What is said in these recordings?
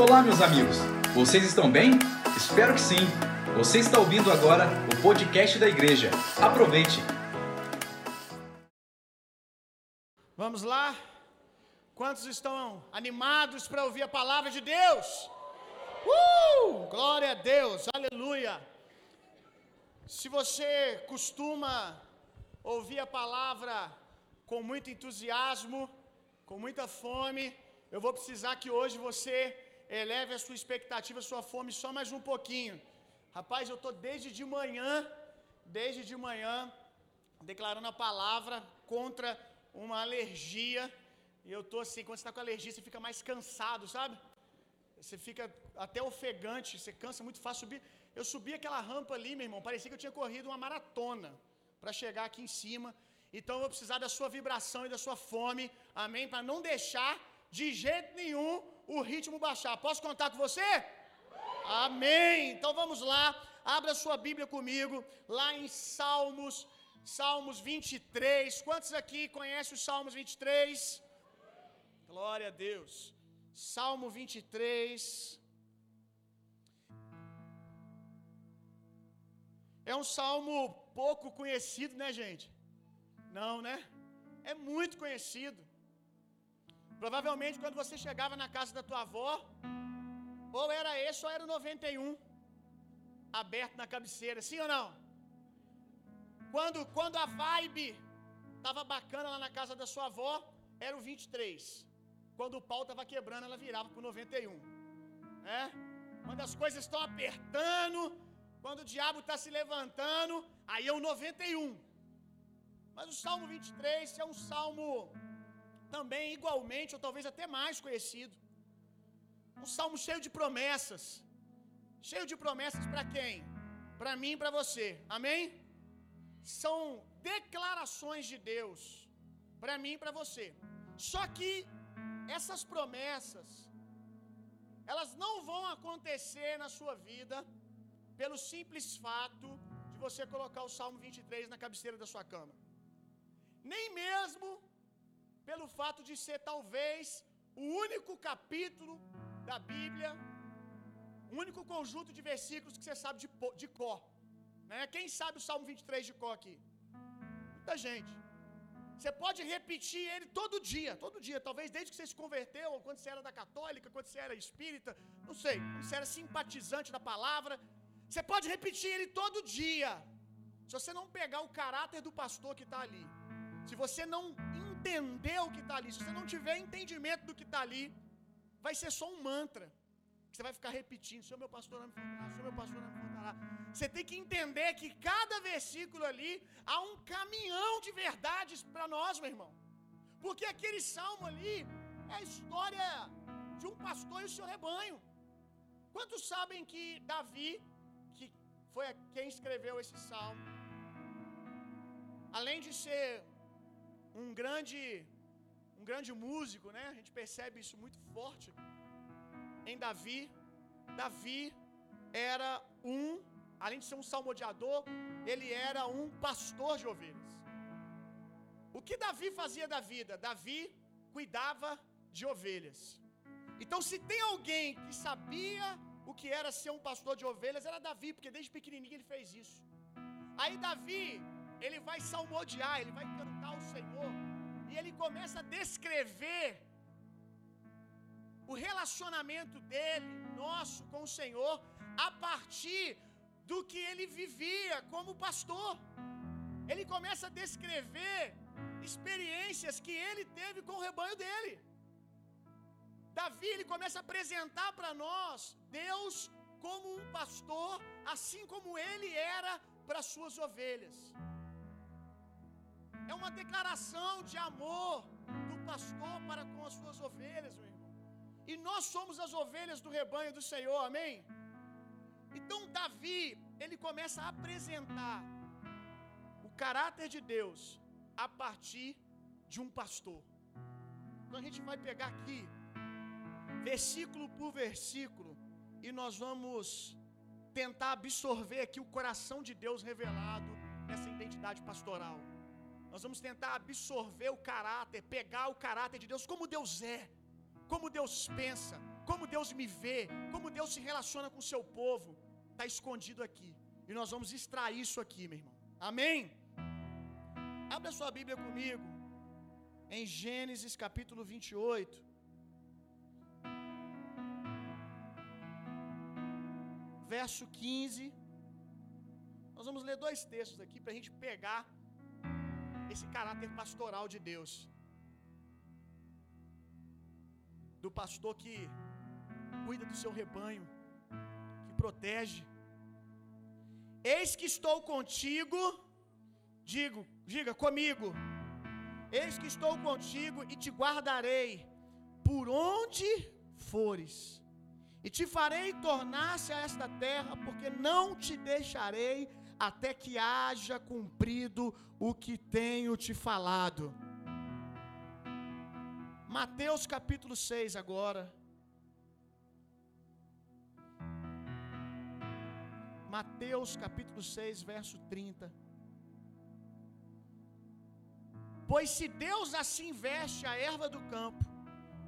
Olá, meus amigos. Vocês estão bem? Espero que sim. Você está ouvindo agora o podcast da igreja. Aproveite. Vamos lá? Quantos estão animados para ouvir a palavra de Deus? Uh! Glória a Deus, aleluia. Se você costuma ouvir a palavra com muito entusiasmo, com muita fome, eu vou precisar que hoje você eleve a sua expectativa, a sua fome só mais um pouquinho. Rapaz, eu estou desde de manhã, desde de manhã, declarando a palavra contra uma alergia. E eu estou assim, quando você está com alergia, você fica mais cansado, sabe? Você fica até ofegante, você cansa muito fácil subir. Eu subi aquela rampa ali, meu irmão, parecia que eu tinha corrido uma maratona para chegar aqui em cima. Então eu vou precisar da sua vibração e da sua fome, amém? Para não deixar de jeito nenhum o ritmo baixar. Posso contar com você? Amém. Então vamos lá. Abra sua Bíblia comigo, lá em Salmos, Salmos 23. Quantos aqui conhecem o Salmos 23? Glória a Deus. Salmo 23. É um salmo pouco conhecido, né, gente? Não, né? É muito conhecido. Provavelmente quando você chegava na casa da tua avó, ou era esse ou era o 91 aberto na cabeceira, sim ou não? Quando, quando a vibe estava bacana lá na casa da sua avó, era o 23. Quando o pau estava quebrando, ela virava para o 91. Né? Quando as coisas estão apertando, quando o diabo está se levantando, aí é o 91. Mas o Salmo 23 é um salmo também igualmente, ou talvez até mais conhecido. Um salmo cheio de promessas. Cheio de promessas para quem? Para mim e para você. Amém? São declarações de Deus para mim e para você. Só que essas promessas elas não vão acontecer na sua vida pelo simples fato de você colocar o Salmo 23 na cabeceira da sua cama. Nem mesmo pelo fato de ser talvez o único capítulo da Bíblia, o único conjunto de versículos que você sabe de, de cor. Né? Quem sabe o Salmo 23 de cor aqui? Muita gente. Você pode repetir ele todo dia, todo dia, talvez desde que você se converteu, ou quando você era da católica, quando você era espírita, não sei, quando você era simpatizante da palavra. Você pode repetir ele todo dia. Se você não pegar o caráter do pastor que está ali, se você não entender o que está ali, se você não tiver entendimento do que está ali, vai ser só um mantra. Que você vai ficar repetindo: Senhor meu pastor não me faltará, Senhor meu pastor não me faltará. Você tem que entender que cada versículo ali há um caminhão de verdades para nós, meu irmão. Porque aquele salmo ali é a história de um pastor e o seu rebanho. Quantos sabem que Davi, que foi quem escreveu esse salmo, além de ser um grande um grande músico, né? A gente percebe isso muito forte em Davi. Davi era um, além de ser um salmodiador, ele era um pastor de ovelhas. O que Davi fazia da vida? Davi cuidava de ovelhas. Então, se tem alguém que sabia o que era ser um pastor de ovelhas, era Davi, porque desde pequenininho ele fez isso. Aí Davi, ele vai salmodiar, ele vai cantar o Senhor, e ele começa a descrever o relacionamento dele, nosso, com o Senhor, a partir do que ele vivia como pastor. Ele começa a descrever experiências que ele teve com o rebanho dele. Davi ele começa a apresentar para nós Deus como um pastor, assim como ele era para as suas ovelhas. É uma declaração de amor do pastor para com as suas ovelhas, meu irmão. E nós somos as ovelhas do rebanho do Senhor, amém? Então Davi, ele começa a apresentar o caráter de Deus a partir de um pastor. Então a gente vai pegar aqui versículo por versículo e nós vamos tentar absorver aqui o coração de Deus revelado nessa identidade pastoral. Nós vamos tentar absorver o caráter, pegar o caráter de Deus, como Deus é, como Deus pensa, como Deus me vê, como Deus se relaciona com o seu povo, está escondido aqui. E nós vamos extrair isso aqui, meu irmão. Amém? Abra sua Bíblia comigo em Gênesis capítulo 28. Verso 15. Nós vamos ler dois textos aqui para a gente pegar esse caráter pastoral de Deus. Do pastor que cuida do seu rebanho, que protege. Eis que estou contigo, digo, diga comigo. Eis que estou contigo e te guardarei por onde fores. E te farei tornar-se a esta terra, porque não te deixarei até que haja cumprido o que tenho te falado. Mateus capítulo 6 agora. Mateus capítulo 6, verso 30. Pois se Deus assim veste a erva do campo,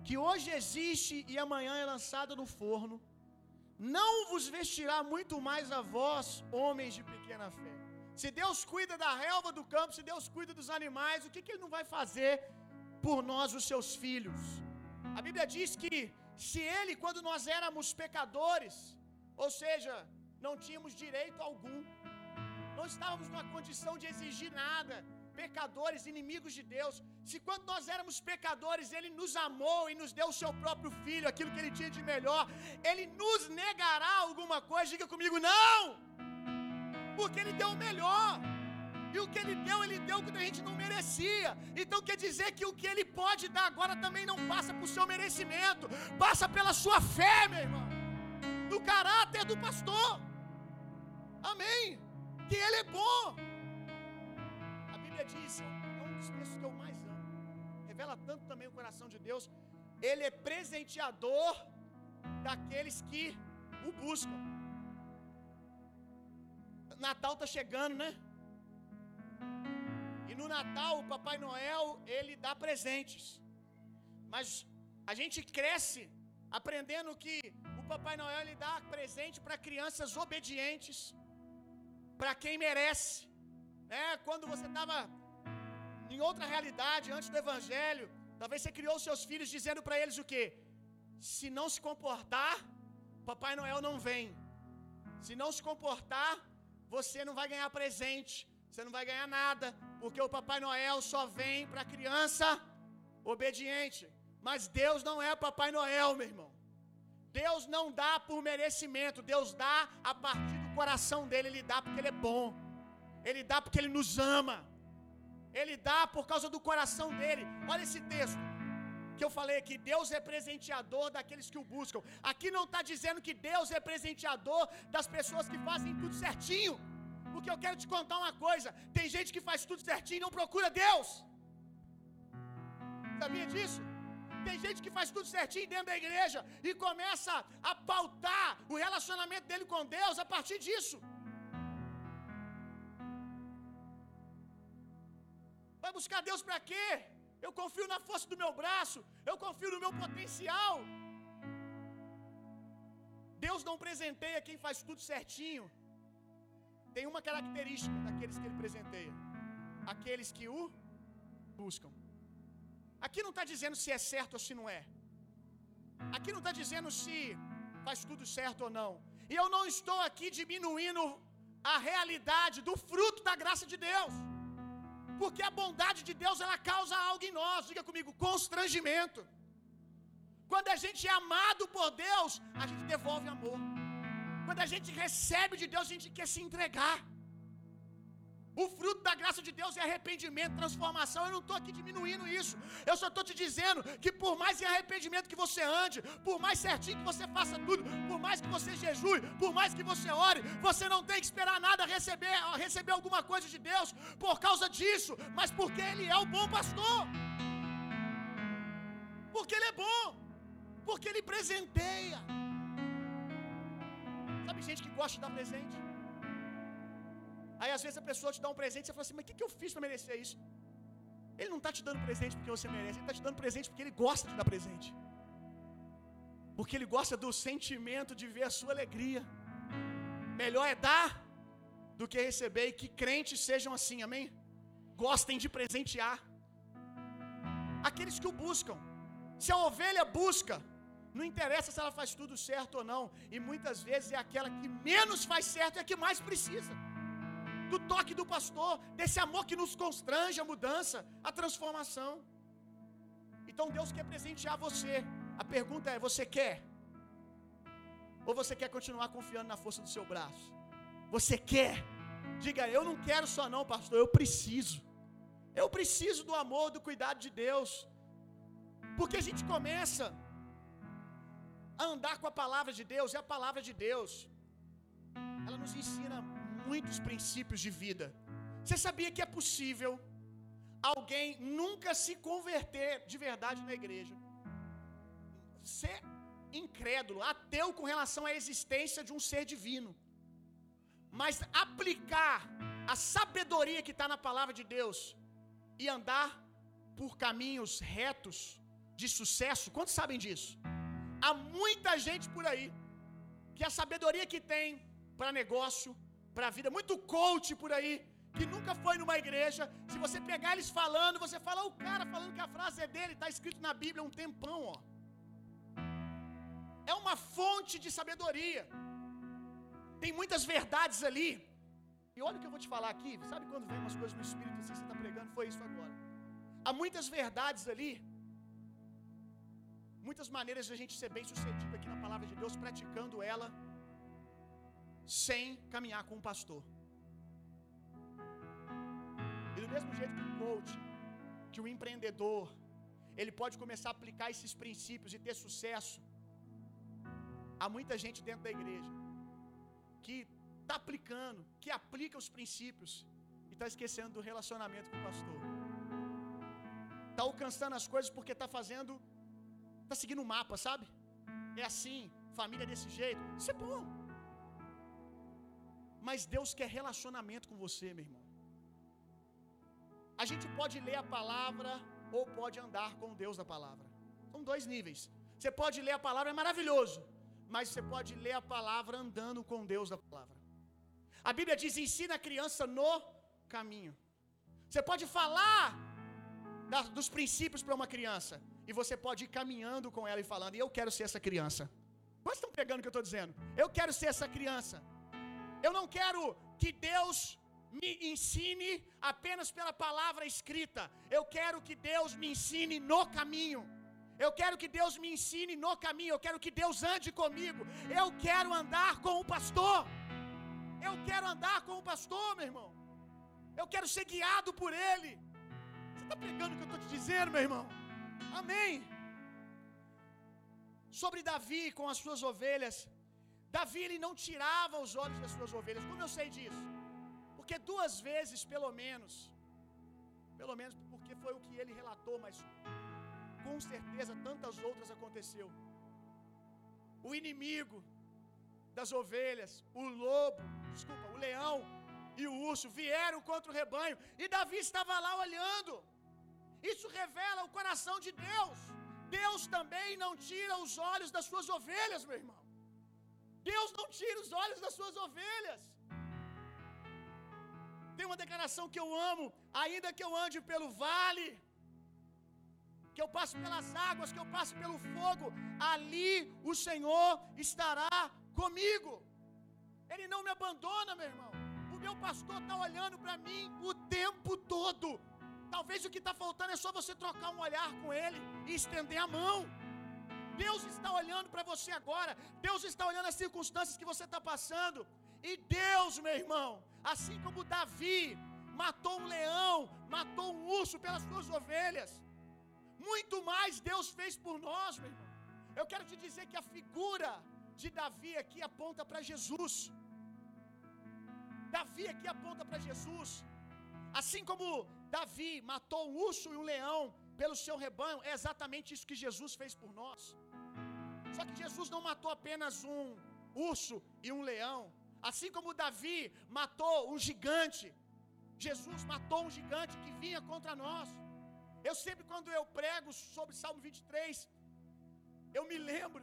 que hoje existe e amanhã é lançada no forno, não vos vestirá muito mais a vós, homens de pequena fé. Se Deus cuida da relva do campo, se Deus cuida dos animais, o que, que Ele não vai fazer por nós, os seus filhos? A Bíblia diz que se Ele, quando nós éramos pecadores, ou seja, não tínhamos direito algum, não estávamos numa condição de exigir nada, pecadores, inimigos de Deus. Se quando nós éramos pecadores, Ele nos amou e nos deu o seu próprio filho, aquilo que Ele tinha de melhor, Ele nos negará alguma coisa? Diga comigo, não! Porque Ele deu o melhor. E o que Ele deu, Ele deu quando a gente não merecia. Então quer dizer que o que Ele pode dar agora também não passa por seu merecimento, passa pela sua fé, meu irmão, no caráter do pastor. Amém. Que Ele é bom. Bíblia diz, é um dos textos que eu mais amo. Revela tanto também o coração de Deus. Ele é presenteador daqueles que o buscam. Natal tá chegando, né? E no Natal o Papai Noel, ele dá presentes. Mas a gente cresce aprendendo que o Papai Noel ele dá presente para crianças obedientes, para quem merece. Né? Quando você estava em outra realidade, antes do Evangelho, talvez você criou seus filhos dizendo para eles o que? Se não se comportar, Papai Noel não vem. Se não se comportar, você não vai ganhar presente, você não vai ganhar nada, porque o Papai Noel só vem para criança obediente. Mas Deus não é Papai Noel, meu irmão. Deus não dá por merecimento, Deus dá a partir do coração dele, ele dá porque ele é bom. Ele dá porque ele nos ama. Ele dá por causa do coração dele. Olha esse texto que eu falei aqui, Deus é presenteador daqueles que o buscam. Aqui não está dizendo que Deus é presenteador das pessoas que fazem tudo certinho. Porque eu quero te contar uma coisa: tem gente que faz tudo certinho e não procura Deus. Sabia disso? Tem gente que faz tudo certinho dentro da igreja e começa a pautar o relacionamento dele com Deus a partir disso. Vai buscar Deus para quê? Eu confio na força do meu braço, eu confio no meu potencial. Deus não presenteia quem faz tudo certinho. Tem uma característica daqueles que ele presenteia: aqueles que o buscam. Aqui não está dizendo se é certo ou se não é. Aqui não está dizendo se faz tudo certo ou não. E eu não estou aqui diminuindo a realidade do fruto da graça de Deus. Porque a bondade de Deus ela causa algo em nós, diga comigo, constrangimento. Quando a gente é amado por Deus, a gente devolve amor. Quando a gente recebe de Deus, a gente quer se entregar. O fruto da graça de Deus é arrependimento, transformação. Eu não estou aqui diminuindo isso. Eu só estou te dizendo que por mais em arrependimento que você ande, por mais certinho que você faça tudo, por mais que você jejue, por mais que você ore, você não tem que esperar nada receber, receber alguma coisa de Deus por causa disso, mas porque Ele é o bom pastor. Porque Ele é bom. Porque Ele presenteia. Sabe gente que gosta de dar presente? Aí às vezes a pessoa te dá um presente e você fala assim: Mas o que, que eu fiz para merecer isso? Ele não está te dando presente porque você merece, ele está te dando presente porque ele gosta de dar presente. Porque ele gosta do sentimento de ver a sua alegria. Melhor é dar do que receber, e que crentes sejam assim, amém? Gostem de presentear. Aqueles que o buscam. Se a ovelha busca, não interessa se ela faz tudo certo ou não, e muitas vezes é aquela que menos faz certo e é a que mais precisa. Do toque do pastor, desse amor que nos constrange a mudança, a transformação. Então Deus quer presentear você. A pergunta é: você quer? Ou você quer continuar confiando na força do seu braço? Você quer? Diga, eu não quero só não, pastor, eu preciso. Eu preciso do amor, do cuidado de Deus. Porque a gente começa a andar com a palavra de Deus, e a palavra de Deus, ela nos ensina muitos princípios de vida. Você sabia que é possível alguém nunca se converter de verdade na igreja? Ser incrédulo, ateu com relação à existência de um ser divino, mas aplicar a sabedoria que está na palavra de Deus e andar por caminhos retos de sucesso, quantos sabem disso? Há muita gente por aí que a sabedoria que tem para negócio, para a vida, muito coach por aí, que nunca foi numa igreja. Se você pegar eles falando, você fala, o cara falando que a frase é dele, está escrito na Bíblia há um tempão, ó. É uma fonte de sabedoria. Tem muitas verdades ali. E olha o que eu vou te falar aqui. Sabe quando vem umas coisas no Espírito assim, você está pregando? Foi isso agora. Há muitas verdades ali muitas maneiras de a gente ser bem sucedido aqui na palavra de Deus, praticando ela sem caminhar com um pastor. E do mesmo jeito que o coach, que o empreendedor, ele pode começar a aplicar esses princípios e ter sucesso. Há muita gente dentro da igreja que está aplicando, que aplica os princípios e está esquecendo do relacionamento com o pastor. Está alcançando as coisas porque está fazendo Tá seguindo um mapa, sabe? É assim, família desse jeito. Isso é bom. Mas Deus quer relacionamento com você, meu irmão. A gente pode ler a palavra ou pode andar com Deus da palavra. São dois níveis. Você pode ler a palavra, é maravilhoso. Mas você pode ler a palavra andando com Deus da palavra. A Bíblia diz: ensina a criança no caminho. Você pode falar dos princípios para uma criança, e você pode ir caminhando com ela e falando: Eu quero ser essa criança. Quantos estão pegando o que eu estou dizendo? Eu quero ser essa criança. Eu não quero que Deus me ensine apenas pela palavra escrita. Eu quero que Deus me ensine no caminho. Eu quero que Deus me ensine no caminho. Eu quero que Deus ande comigo. Eu quero andar com o pastor. Eu quero andar com o pastor, meu irmão. Eu quero ser guiado por ele. Você está pegando o que eu estou te dizendo, meu irmão? Amém. Sobre Davi com as suas ovelhas. Davi ele não tirava os olhos das suas ovelhas. Como eu sei disso? Porque duas vezes, pelo menos, pelo menos porque foi o que ele relatou, mas com certeza tantas outras aconteceu. O inimigo das ovelhas, o lobo, desculpa, o leão e o urso vieram contra o rebanho e Davi estava lá olhando. Isso revela o coração de Deus. Deus também não tira os olhos das suas ovelhas, meu irmão. Deus não tira os olhos das suas ovelhas. Tem uma declaração que eu amo, ainda que eu ande pelo vale, que eu passe pelas águas, que eu passe pelo fogo, ali o Senhor estará comigo. Ele não me abandona, meu irmão. O meu pastor está olhando para mim o tempo todo. Talvez o que está faltando é só você trocar um olhar com Ele e estender a mão. Deus está olhando para você agora. Deus está olhando as circunstâncias que você está passando. E Deus, meu irmão, assim como Davi matou um leão, matou um urso pelas suas ovelhas, muito mais Deus fez por nós, meu irmão. Eu quero te dizer que a figura de Davi aqui aponta para Jesus. Davi aqui aponta para Jesus. Assim como Davi matou um urso e um leão pelo seu rebanho, é exatamente isso que Jesus fez por nós. Só que Jesus não matou apenas um urso e um leão. Assim como Davi matou um gigante, Jesus matou um gigante que vinha contra nós. Eu sempre, quando eu prego sobre Salmo 23, eu me lembro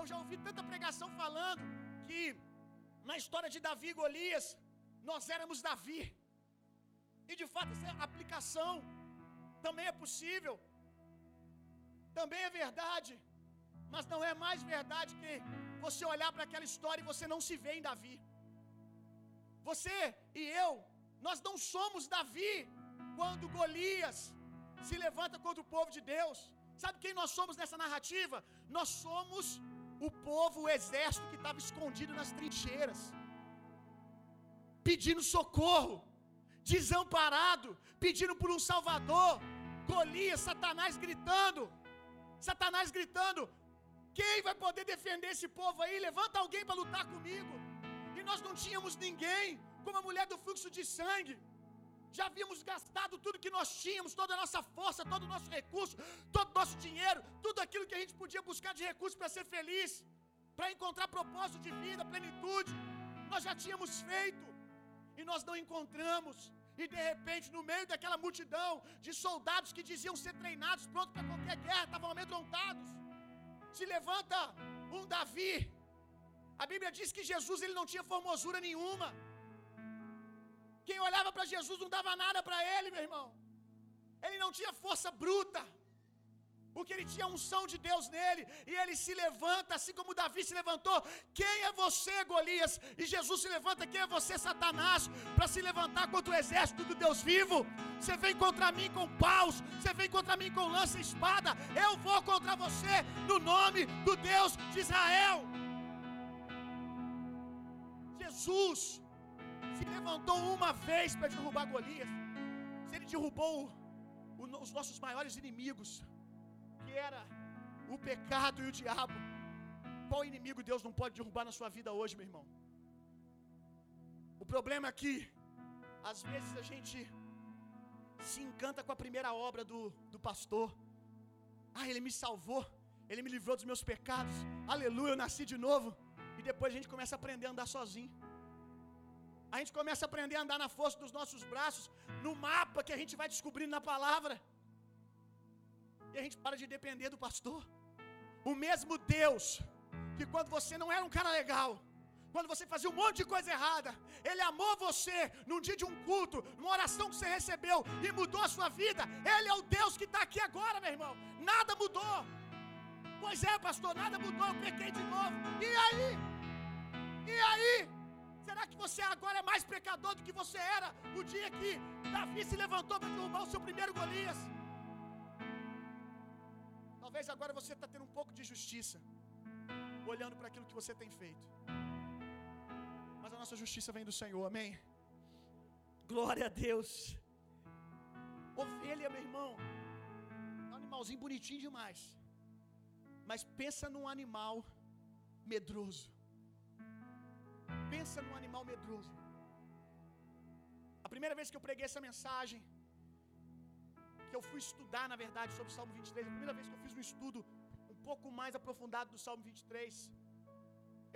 eu já ouvi tanta pregação falando que na história de Davi e Golias, nós éramos Davi. E de fato essa aplicação também é possível. Também é verdade. Mas não é mais verdade que você olhar para aquela história e você não se vê em Davi. Você e eu, nós não somos Davi quando Golias se levanta contra o povo de Deus. Sabe quem nós somos nessa narrativa? Nós somos o povo, o exército que estava escondido nas trincheiras, pedindo socorro, desamparado, pedindo por um salvador. Golias, Satanás gritando, Satanás gritando: quem vai poder defender esse povo aí? Levanta alguém para lutar comigo. E nós não tínhamos ninguém, como a mulher do fluxo de sangue. Já havíamos gastado tudo que nós tínhamos, toda a nossa força, todo o nosso recurso, todo o nosso dinheiro, tudo aquilo que a gente podia buscar de recurso para ser feliz, para encontrar propósito de vida, plenitude. Nós já tínhamos feito e nós não encontramos. E de repente, no meio daquela multidão de soldados que diziam ser treinados, prontos para qualquer guerra, estavam amedrontados, se levanta um Davi. A Bíblia diz que Jesus ele não tinha formosura nenhuma. Quem olhava para Jesus não dava nada para ele, meu irmão. Ele não tinha força bruta, porque ele tinha unção de Deus nele, e ele se levanta, assim como Davi se levantou. Quem é você, Golias? E Jesus se levanta, quem é você, Satanás, para se levantar contra o exército do Deus vivo? Você vem contra mim com paus, você vem contra mim com lança e espada, eu vou contra você no nome do Deus de Israel. Jesus se levantou uma vez para derrubar Golias, se ele derrubou os nossos maiores inimigos, que era o pecado e o diabo, qual inimigo Deus não pode derrubar na sua vida hoje, meu irmão? O problema é que, às vezes, a gente se encanta com a primeira obra do, do pastor. Ah, ele me salvou, ele me livrou dos meus pecados, aleluia, eu nasci de novo. E depois a gente começa a aprender a andar sozinho. A gente começa a aprender a andar na força dos nossos braços, no mapa que a gente vai descobrindo na palavra. E a gente para de depender do pastor. O mesmo Deus que quando você não era um cara legal, quando você fazia um monte de coisa errada, Ele amou você num dia de um culto, numa oração que você recebeu e mudou a sua vida. Ele é o Deus que está aqui agora, meu irmão. Nada mudou. Pois é, pastor, nada mudou. Eu pequei de novo. E aí? E aí? Será que você agora é mais pecador do que você era no dia que Davi se levantou para derrubar o seu primeiro Golias? Talvez agora você está tendo um pouco de justiça, olhando para aquilo que você tem feito. Mas a nossa justiça vem do Senhor, amém? Glória a Deus. Ovelha, meu irmão, é um animalzinho bonitinho demais. Mas pensa num animal medroso. Pensa num animal medroso. A primeira vez que eu preguei essa mensagem, que eu fui estudar, na verdade, sobre o Salmo 23, a primeira vez que eu fiz um estudo um pouco mais aprofundado do Salmo 23,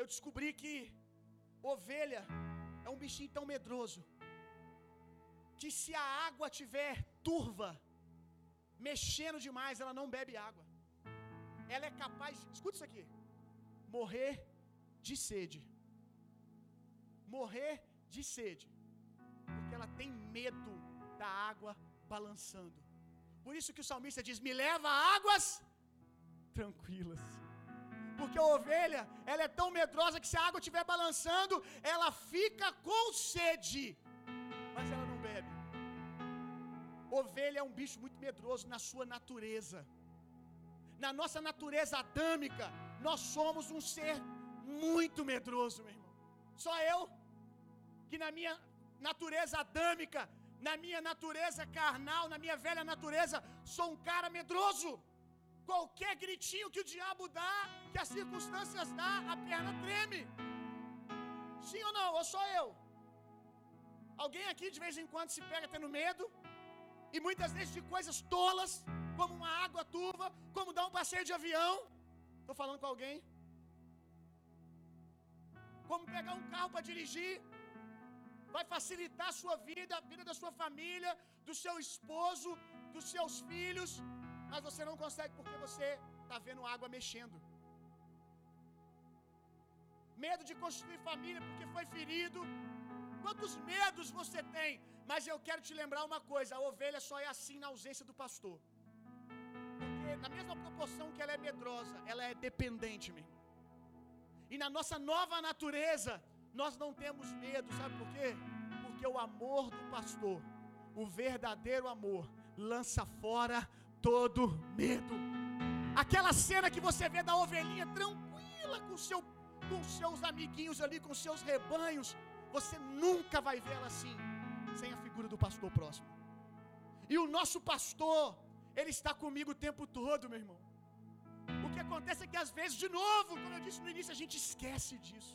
eu descobri que ovelha é um bichinho tão medroso que se a água tiver turva, mexendo demais, ela não bebe água. Ela é capaz, escuta isso aqui, morrer de sede morrer de sede, porque ela tem medo da água balançando. Por isso que o salmista diz: Me leva a águas tranquilas. Porque a ovelha, ela é tão medrosa que se a água estiver balançando, ela fica com sede, mas ela não bebe. Ovelha é um bicho muito medroso na sua natureza. Na nossa natureza adâmica, nós somos um ser muito medroso, meu irmão. Só eu que na minha natureza adâmica, na minha natureza carnal, na minha velha natureza, sou um cara medroso. Qualquer gritinho que o diabo dá, que as circunstâncias dá, a perna treme. Sim ou não? Ou só eu? Alguém aqui de vez em quando se pega tendo medo, e muitas vezes de coisas tolas, como uma água turva, como dar um passeio de avião. Estou falando com alguém. Como pegar um carro para dirigir, vai facilitar a sua vida, a vida da sua família, do seu esposo, dos seus filhos, mas você não consegue porque você está vendo água mexendo. medo de construir família porque foi ferido. Quantos medos você tem? Mas eu quero te lembrar uma coisa: a ovelha só é assim na ausência do pastor. Porque, na mesma proporção que ela é medrosa, ela é dependente, meu irmão. E na nossa nova natureza, nós não temos medo, sabe por quê? Porque o amor do pastor, o verdadeiro amor, lança fora todo medo. Aquela cena que você vê da ovelhinha tranquila com, seu, com seus amiguinhos ali, com seus rebanhos, você nunca vai vê-la assim, sem a figura do pastor próximo. E o nosso pastor, ele está comigo o tempo todo, meu irmão. O que acontece é que às vezes, de novo, como eu disse no início, a gente esquece disso.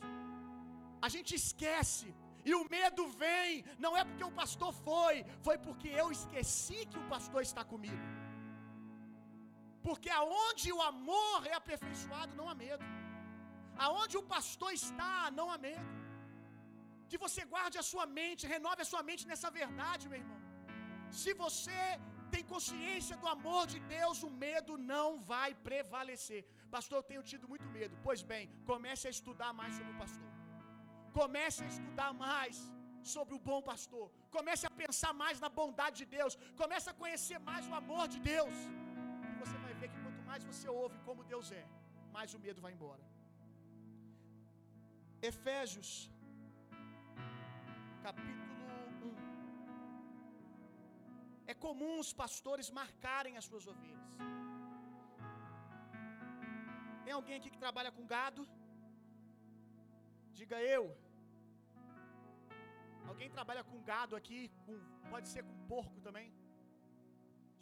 A gente esquece. E o medo vem, não é porque o pastor foi, foi porque eu esqueci que o pastor está comigo. Porque aonde o amor é aperfeiçoado, não há medo. Aonde o pastor está, não há medo. Que você guarde a sua mente, renove a sua mente nessa verdade, meu irmão. Se você tem consciência do amor de Deus, o medo não vai prevalecer. Pastor, eu tenho tido muito medo. Pois bem, comece a estudar mais sobre o pastor. Comece a estudar mais sobre o bom pastor. Comece a pensar mais na bondade de Deus. Comece a conhecer mais o amor de Deus. E você vai ver que quanto mais você ouve como Deus é, mais o medo vai embora. Efésios, capítulo 1. É comum os pastores marcarem as suas ovelhas. Tem alguém aqui que trabalha com gado? Diga eu. Alguém trabalha com gado aqui? Com, pode ser com porco também?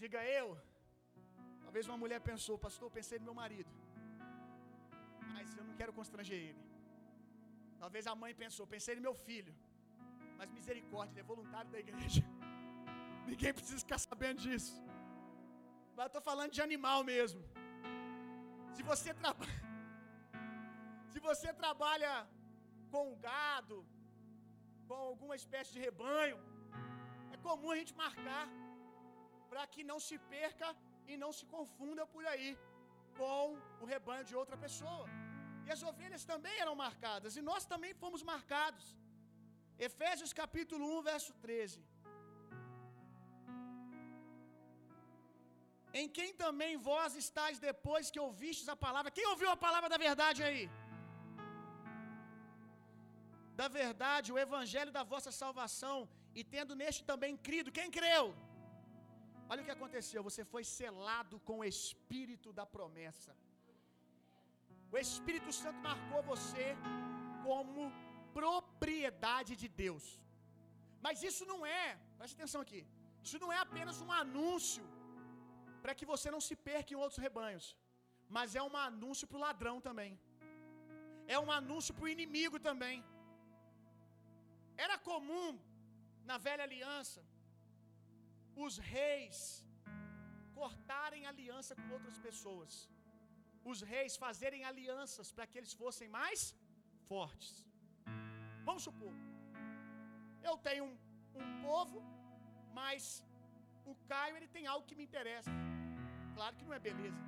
Diga eu. Talvez uma mulher pensou, pastor, pensei no meu marido. Mas eu não quero constranger ele. Talvez a mãe pensou, pensei no meu filho. Mas misericórdia, ele é voluntário da igreja. Ninguém precisa ficar sabendo disso. Mas eu estou falando de animal mesmo. Se você trabalha. Se você trabalha com gado, com alguma espécie de rebanho, é comum a gente marcar para que não se perca e não se confunda por aí com o rebanho de outra pessoa. E as ovelhas também eram marcadas, e nós também fomos marcados. Efésios capítulo 1, verso 13. Em quem também vós estáis depois que ouvistes a palavra. Quem ouviu a palavra da verdade aí? Da verdade, o evangelho da vossa salvação, e tendo neste também crido. Quem creu? Olha o que aconteceu, você foi selado com o espírito da promessa. O Espírito Santo marcou você como propriedade de Deus. Mas isso não é, preste atenção aqui. Isso não é apenas um anúncio para que você não se perca em outros rebanhos, mas é um anúncio para o ladrão também. É um anúncio para o inimigo também. Era comum na velha aliança os reis cortarem aliança com outras pessoas. Os reis fazerem alianças para que eles fossem mais fortes. Vamos supor, eu tenho um, um povo, mas o Caio ele tem algo que me interessa. Claro que não é beleza.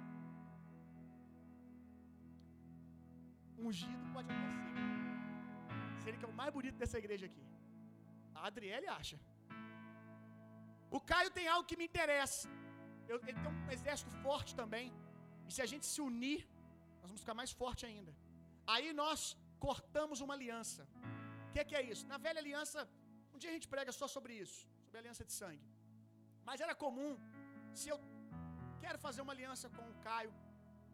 Ungido pode ser. Seria que é o mais bonito dessa igreja aqui. A Adriele acha. O Caio tem algo que me interessa. Eu, ele tem um exército forte também. E se a gente se unir, nós vamos ficar mais forte ainda. Aí nós cortamos uma aliança. O que, que é isso? Na velha aliança, um dia a gente prega só sobre isso, sobre a aliança de sangue. Mas era comum, se eu quero fazer uma aliança com o Caio,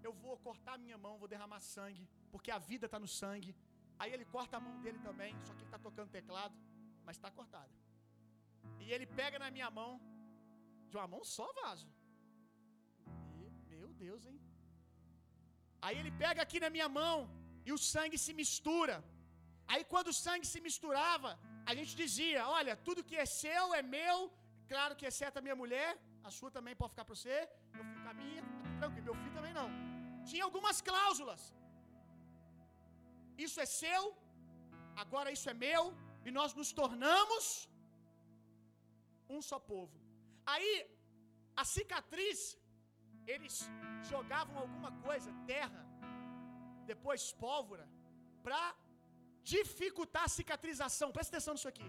eu vou cortar minha mão, vou derramar sangue, porque a vida está no sangue. Aí ele corta a mão dele também, só que ele está tocando teclado, mas está cortada. E ele pega na minha mão, de uma mão só vaso. E, meu Deus, hein? Aí ele pega aqui na minha mão e o sangue se mistura. Aí quando o sangue se misturava, a gente dizia: Olha, tudo que é seu é meu, claro que exceto a minha mulher, a sua também pode ficar para você, eu fico a minha, tranquilo, meu filho também não. Tinha algumas cláusulas. Isso é seu, agora isso é meu, e nós nos tornamos um só povo. Aí, a cicatriz, eles jogavam alguma coisa, terra, depois pólvora, para dificultar a cicatrização. Presta atenção nisso aqui.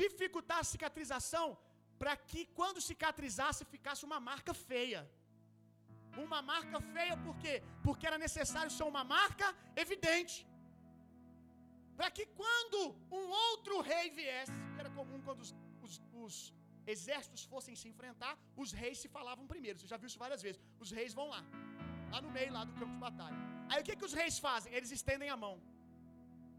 Dificultar a cicatrização para que quando cicatrizasse ficasse uma marca feia. Uma marca feia por quê? Porque era necessário ser uma marca evidente. Para que quando um outro rei viesse, era comum quando os, os, os, exércitos fossem se enfrentar, os reis se falavam primeiro. Você já viu isso várias vezes. Os reis vão lá, lá no meio lá do campo de batalha. Aí o que, que os reis fazem? Eles estendem a mão.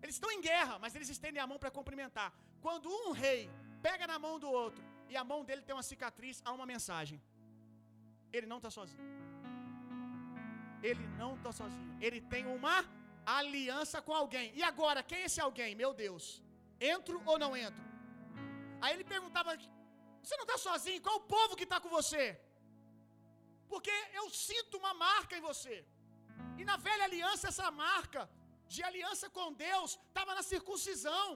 Eles estão em guerra, mas eles estendem a mão para cumprimentar. Quando um rei pega na mão do outro e a mão dele tem uma cicatriz, há uma mensagem. Ele não está sozinho. Ele não está sozinho. Ele tem uma aliança com alguém. E agora, quem é esse alguém? Meu Deus. Entro ou não entro? Aí ele perguntava: Você não está sozinho? Qual o povo que está com você? Porque eu sinto uma marca em você. E na velha aliança, essa marca de aliança com Deus estava na circuncisão.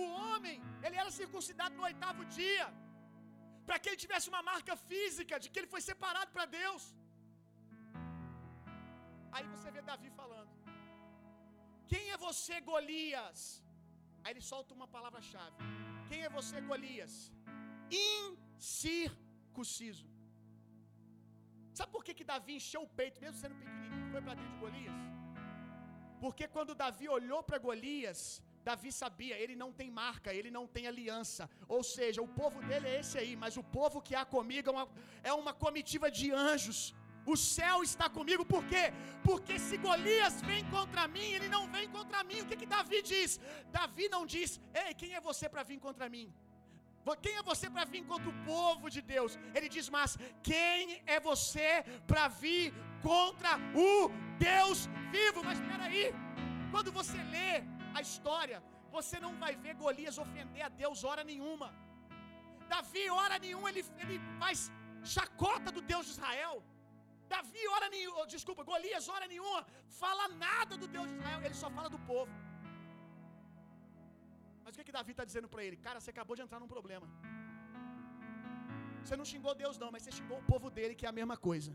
O homem, ele era circuncidado no oitavo dia, para que ele tivesse uma marca física de que ele foi separado para Deus. Aí você vê Davi falando: Quem é você, Golias? Aí ele solta uma palavra-chave: Quem é você, Golias? Incircunciso. Sabe por que, que Davi encheu o peito, mesmo sendo pequenininho, foi para dentro de Golias? Porque quando Davi olhou para Golias, Davi sabia, ele não tem marca, ele não tem aliança. Ou seja, o povo dele é esse aí, mas o povo que há comigo é uma, é uma comitiva de anjos. O céu está comigo, por quê? Porque se Golias vem contra mim, ele não vem contra mim. O que, que Davi diz? Davi não diz, ei, quem é você para vir contra mim? Quem é você para vir contra o povo de Deus? Ele diz, mas quem é você para vir contra o Deus vivo? Mas espera aí, quando você lê a história, você não vai ver Golias ofender a Deus hora nenhuma. Davi, hora nenhuma, ele, ele faz chacota do Deus de Israel. Davi, hora nenhuma, desculpa, Golias, hora nenhuma, fala nada do Deus de Israel, ele só fala do povo. Mas o que, que Davi está dizendo para ele? Cara, você acabou de entrar num problema. Você não xingou Deus, não, mas você xingou o povo dele, que é a mesma coisa.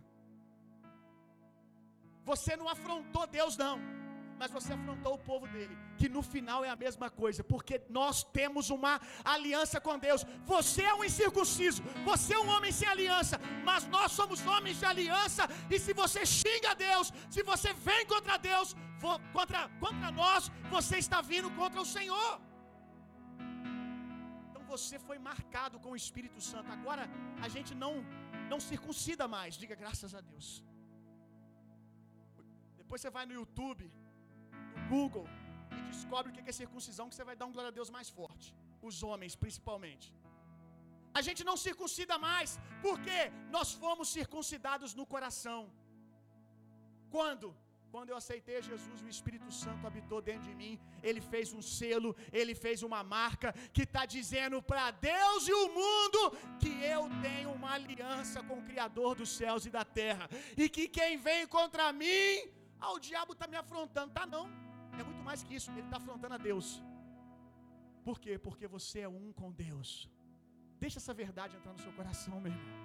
Você não afrontou Deus, não mas você afrontou o povo dele, que no final é a mesma coisa, porque nós temos uma aliança com Deus. Você é um incircunciso, você é um homem sem aliança, mas nós somos homens de aliança. E se você xinga Deus, se você vem contra Deus, contra, contra nós, você está vindo contra o Senhor. Então você foi marcado com o Espírito Santo. Agora a gente não não circuncida mais. Diga graças a Deus. Depois você vai no YouTube, Google e descobre o que é circuncisão, que você vai dar um glória a Deus mais forte. Os homens, principalmente. A gente não circuncida mais, porque nós fomos circuncidados no coração. Quando? Quando eu aceitei Jesus, o Espírito Santo habitou dentro de mim. Ele fez um selo, ele fez uma marca que está dizendo para Deus e o mundo que eu tenho uma aliança com o Criador dos céus e da terra. E que quem vem contra mim, ah, o diabo está me afrontando. Tá não. É muito mais que isso. Ele está afrontando a Deus. Por quê? Porque você é um com Deus. Deixa essa verdade entrar no seu coração, meu irmão.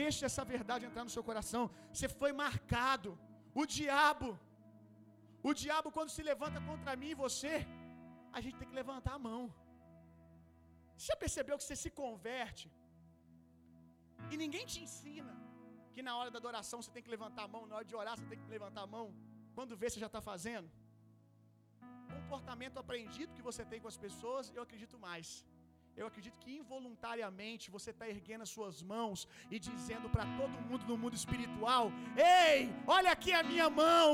Deixa essa verdade entrar no seu coração. Você foi marcado. O diabo, o diabo quando se levanta contra mim e você, a gente tem que levantar a mão. Você já percebeu que você se converte e ninguém te ensina que na hora da adoração você tem que levantar a mão, na hora de orar você tem que levantar a mão. Quando vê, você já está fazendo comportamento aprendido que você tem com as pessoas, eu acredito mais. Eu acredito que involuntariamente você está erguendo as suas mãos e dizendo para todo mundo no mundo espiritual: Ei, olha aqui a minha mão,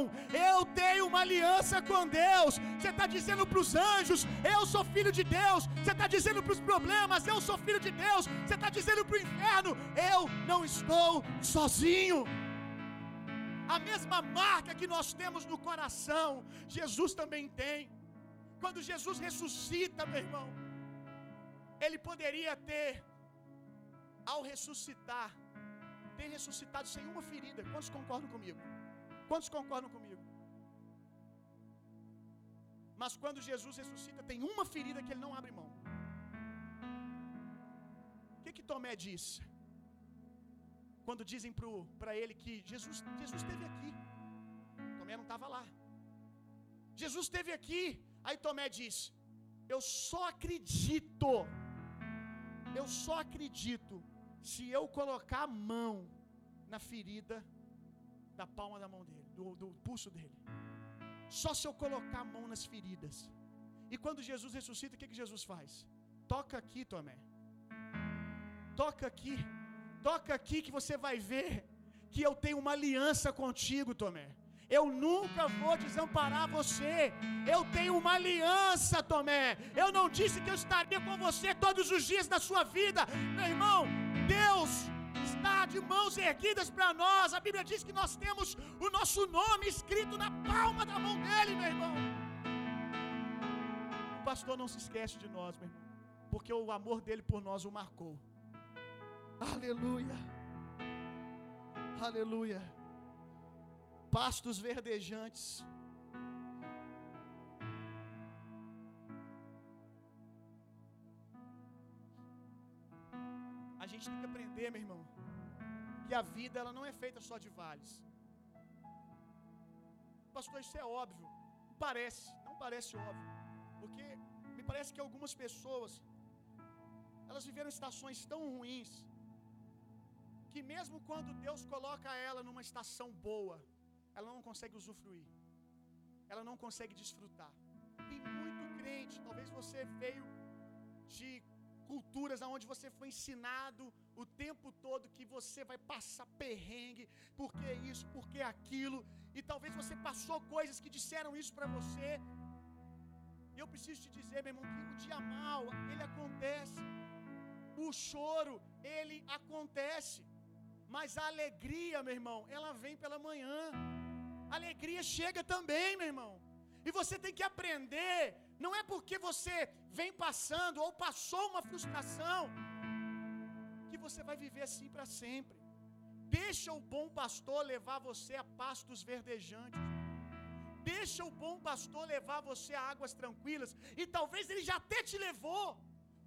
eu tenho uma aliança com Deus. Você está dizendo para os anjos: Eu sou filho de Deus. Você está dizendo para os problemas: Eu sou filho de Deus. Você está dizendo para o inferno: Eu não estou sozinho. A mesma marca que nós temos no coração, Jesus também tem. Quando Jesus ressuscita, meu irmão, ele poderia ter, ao ressuscitar, ter ressuscitado sem uma ferida. Quantos concordam comigo? Quantos concordam comigo? Mas quando Jesus ressuscita, tem uma ferida que ele não abre mão. O que, que Tomé diz? Quando dizem para ele que Jesus, Jesus esteve aqui. Tomé não estava lá. Jesus esteve aqui. Aí Tomé disse: Eu só acredito. Eu só acredito se eu colocar a mão na ferida da palma da mão dele, do, do pulso dele. Só se eu colocar a mão nas feridas. E quando Jesus ressuscita, o que, que Jesus faz? Toca aqui, Tomé. Toca aqui. Toca aqui que você vai ver que eu tenho uma aliança contigo, Tomé. Eu nunca vou desamparar você. Eu tenho uma aliança, Tomé. Eu não disse que eu estaria com você todos os dias da sua vida. Meu irmão, Deus está de mãos erguidas para nós. A Bíblia diz que nós temos o nosso nome escrito na palma da mão dele, meu irmão. O pastor não se esquece de nós, meu irmão, porque o amor dele por nós o marcou. Aleluia. Aleluia. Pastos verdejantes. A gente tem que aprender, meu irmão, que a vida ela não é feita só de vales. Pastor, isso é óbvio. Parece, não parece óbvio. Porque me parece que algumas pessoas elas viveram estações tão ruins que mesmo quando Deus coloca ela numa estação boa, ela não consegue usufruir. Ela não consegue desfrutar. Tem muito crente, talvez você veio de culturas onde você foi ensinado o tempo todo que você vai passar perrengue, porque isso, porque aquilo, e talvez você passou coisas que disseram isso para você. E eu preciso te dizer, meu irmão, que o dia mal, ele acontece. O choro, ele acontece. Mas a alegria, meu irmão, ela vem pela manhã. Alegria chega também, meu irmão. E você tem que aprender. Não é porque você vem passando ou passou uma frustração que você vai viver assim para sempre. Deixa o bom pastor levar você a pastos verdejantes. Deixa o bom pastor levar você a águas tranquilas. E talvez ele já até te levou.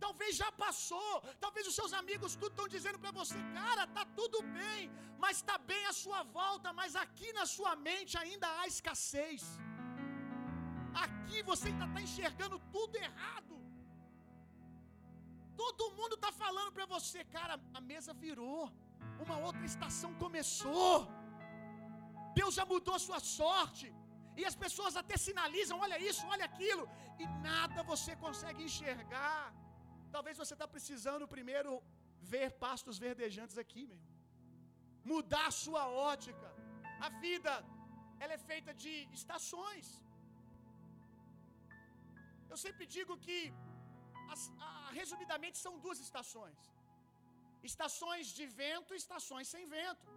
Talvez já passou, talvez os seus amigos tudo estão dizendo para você, cara, tá tudo bem, mas está bem a sua volta, mas aqui na sua mente ainda há escassez. Aqui você ainda está enxergando tudo errado. Todo mundo está falando para você, cara, a mesa virou, uma outra estação começou. Deus já mudou a sua sorte. E as pessoas até sinalizam, olha isso, olha aquilo, e nada você consegue enxergar. Talvez você está precisando primeiro ver pastos verdejantes aqui, meu. Mudar a sua ótica. A vida, ela é feita de estações. Eu sempre digo que, as, a, resumidamente, são duas estações: estações de vento e estações sem vento.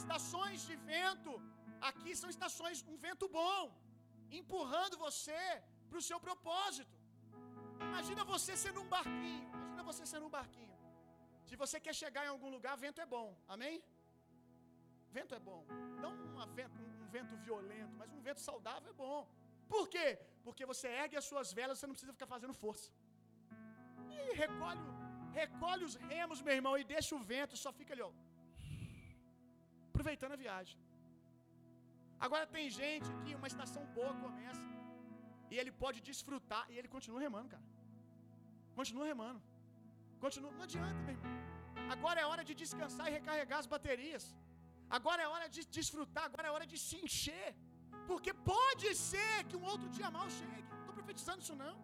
Estações de vento, aqui são estações, um vento bom, empurrando você para o seu propósito. Imagina você sendo um barquinho. Imagina você sendo um barquinho. Se você quer chegar em algum lugar, vento é bom. Amém? Vento é bom. Não vento, um vento violento, mas um vento saudável é bom. Por quê? Porque você ergue as suas velas, você não precisa ficar fazendo força. E recolhe, recolhe os remos, meu irmão, e deixa o vento, só fica ali, ó. Aproveitando a viagem. Agora tem gente que uma estação boa começa e ele pode desfrutar e ele continua remando, cara. Continua remando. Continua, não adianta, meu irmão. Agora é hora de descansar e recarregar as baterias. Agora é hora de desfrutar, agora é hora de se encher. Porque pode ser que um outro dia mal chegue. Estou profetizando isso não.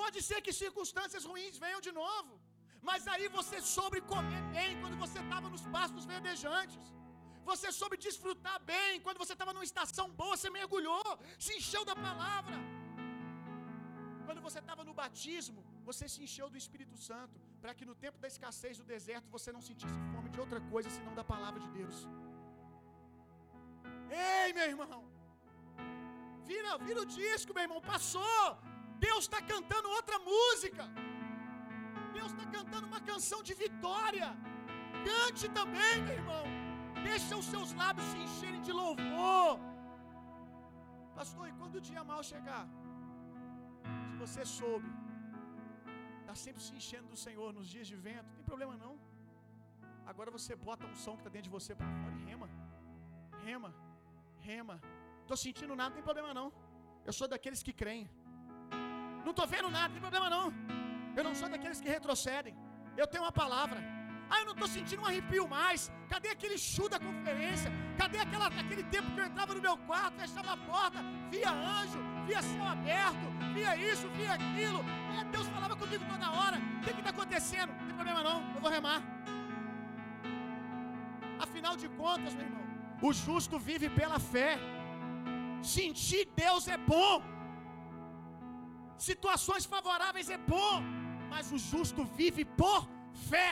Pode ser que circunstâncias ruins venham de novo. Mas aí você soube comer bem quando você estava nos pastos verdejantes. Você soube desfrutar bem quando você estava numa estação boa, você mergulhou, se encheu da palavra. Quando você estava no batismo, você se encheu do Espírito Santo, para que no tempo da escassez do deserto você não sentisse fome de outra coisa senão da palavra de Deus. Ei, meu irmão, vira, vira o disco, meu irmão, passou. Deus está cantando outra música. Deus está cantando uma canção de vitória. Cante também, meu irmão. Deixa os seus lábios se encherem de louvor. Pastor, e quando o dia mal chegar? Se você soube, está sempre se enchendo do Senhor nos dias de vento, não tem problema não. Agora você bota um som que está dentro de você para fora e rema. Rema, rema. Estou sentindo nada, não tem problema não. Eu sou daqueles que creem. Não estou vendo nada, não tem problema não. Eu não sou daqueles que retrocedem. Eu tenho uma palavra. Ah, eu não estou sentindo um arrepio mais. Cadê aquele chu da conferência? Cadê aquela, aquele tempo que eu entrava no meu quarto, fechava a porta, via anjo, via céu aberto, via isso, via aquilo. É, Deus falava comigo toda hora. O que está acontecendo? Não tem problema não, eu vou remar. Afinal de contas, meu irmão, o justo vive pela fé. Sentir Deus é bom. Situações favoráveis é bom, mas o justo vive por fé.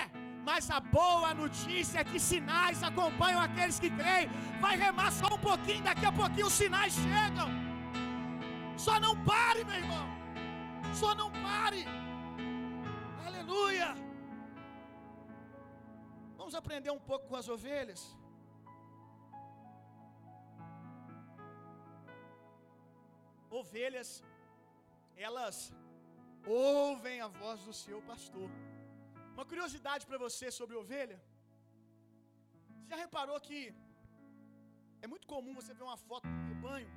Mas a boa notícia é que sinais acompanham aqueles que creem. Vai remar só um pouquinho, daqui a pouquinho os sinais chegam. Só não pare, meu irmão. Só não pare. Aleluia. Vamos aprender um pouco com as ovelhas. Ovelhas, elas ouvem a voz do seu pastor. Uma curiosidade para você sobre ovelha. Você já reparou que é muito comum você ver uma foto de rebanho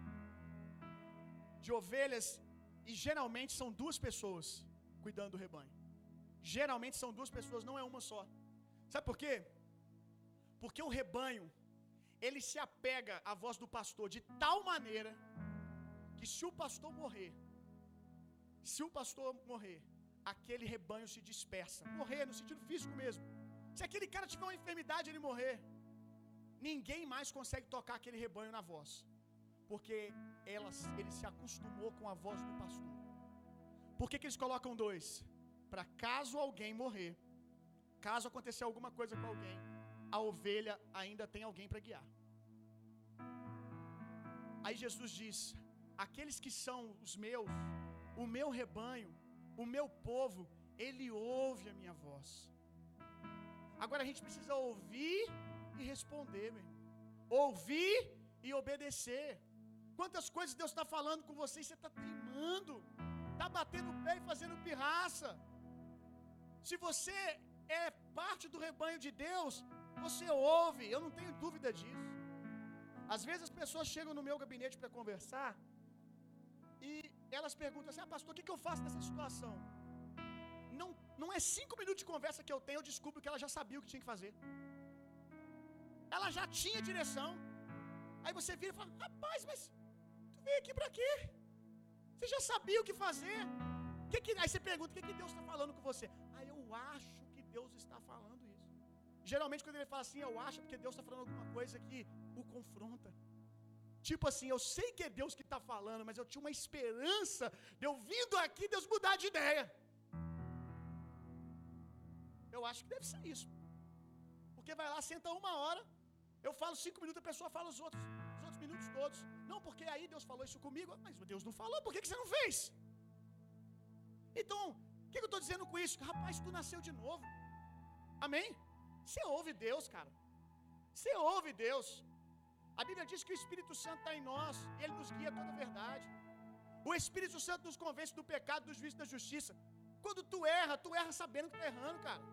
de ovelhas e geralmente são duas pessoas cuidando do rebanho. Geralmente são duas pessoas, não é uma só. Sabe por quê? Porque o rebanho ele se apega à voz do pastor de tal maneira que se o pastor morrer, se o pastor morrer, aquele rebanho se dispersa. Morrer no sentido físico mesmo. Se aquele cara tiver uma enfermidade ele morrer, ninguém mais consegue tocar aquele rebanho na voz. Porque elas, ele se acostumou com a voz do pastor. Por que, que eles colocam dois? Para caso alguém morrer, caso acontecer alguma coisa com alguém, a ovelha ainda tem alguém para guiar. Aí Jesus diz: Aqueles que são os meus, o meu rebanho, o meu povo, ele ouve a minha voz. Agora a gente precisa ouvir e responder, meu irmão. Ouvir e obedecer. Quantas coisas Deus está falando com você e você está teimando, está batendo o pé e fazendo pirraça. Se você é parte do rebanho de Deus, você ouve, eu não tenho dúvida disso. Às vezes as pessoas chegam no meu gabinete para conversar e elas perguntam assim: ah, pastor, o que, eu faço nessa situação? Não, não é cinco minutos de conversa que eu tenho, eu descubro que ela já sabia o que tinha que fazer. Ela já tinha direção. Aí você vira e fala: rapaz, mas tu veio aqui para quê? Você já sabia o que fazer. Que que, aí você pergunta: o que, que Deus está falando com você? Aí eu acho que Deus está falando isso. Geralmente, quando ele fala assim, eu acho porque Deus está falando alguma coisa que o confronta. Tipo assim, eu sei que é Deus que está falando, mas eu tinha uma esperança de eu vindo aqui, Deus mudar de ideia. Eu acho que deve ser isso. Porque vai lá, senta uma hora, eu falo cinco minutos, a pessoa fala os outros, os outros minutos todos. Não, porque aí Deus falou isso comigo, mas Deus não falou, por que, você não fez? Então, o que eu estou dizendo com isso? Rapaz, tu nasceu de novo. Amém? Você ouve Deus, cara. Você ouve Deus. A Bíblia diz que o Espírito Santo está em nós, ele nos guia toda a verdade. O Espírito Santo nos convence do pecado, do juízo da justiça. Quando tu erra, tu erra sabendo que tu está errando, cara.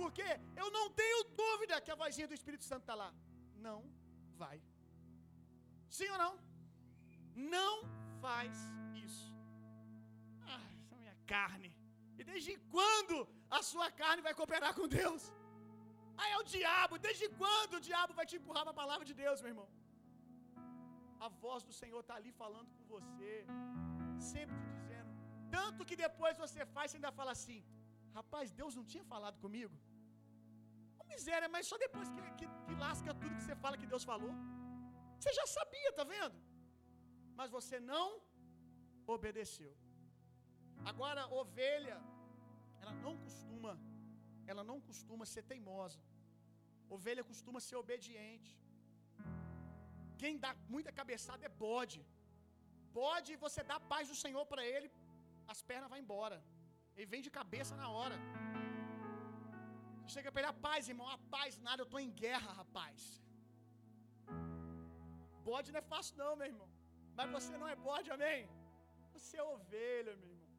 Porque eu não tenho dúvida que a vozinha do Espírito Santo está lá. Não vai. Sim ou não? Não faz isso. Ah, essa é minha carne. E desde quando a sua carne vai cooperar com Deus? Ah, é o diabo. Desde quando o diabo vai te empurrar para a palavra de Deus, meu irmão? A voz do Senhor está ali falando com você, sempre te dizendo. Tanto que depois você faz, você ainda fala assim: Rapaz, Deus não tinha falado comigo? Uma miséria, mas só depois que, que, que lasca tudo que você fala que Deus falou. Você já sabia, tá vendo? Mas você não obedeceu. Agora, ovelha, ela não costuma, ela não costuma ser teimosa. Ovelha costuma ser obediente. Quem dá muita cabeçada é bode. Bode, você dá paz do Senhor para ele, as pernas vão embora. Ele vem de cabeça na hora. Chega para ele, a paz, irmão, a paz, nada, eu estou em guerra, rapaz. Bode não é fácil, não, meu irmão. Mas você não é bode, amém? Você é ovelha, meu irmão.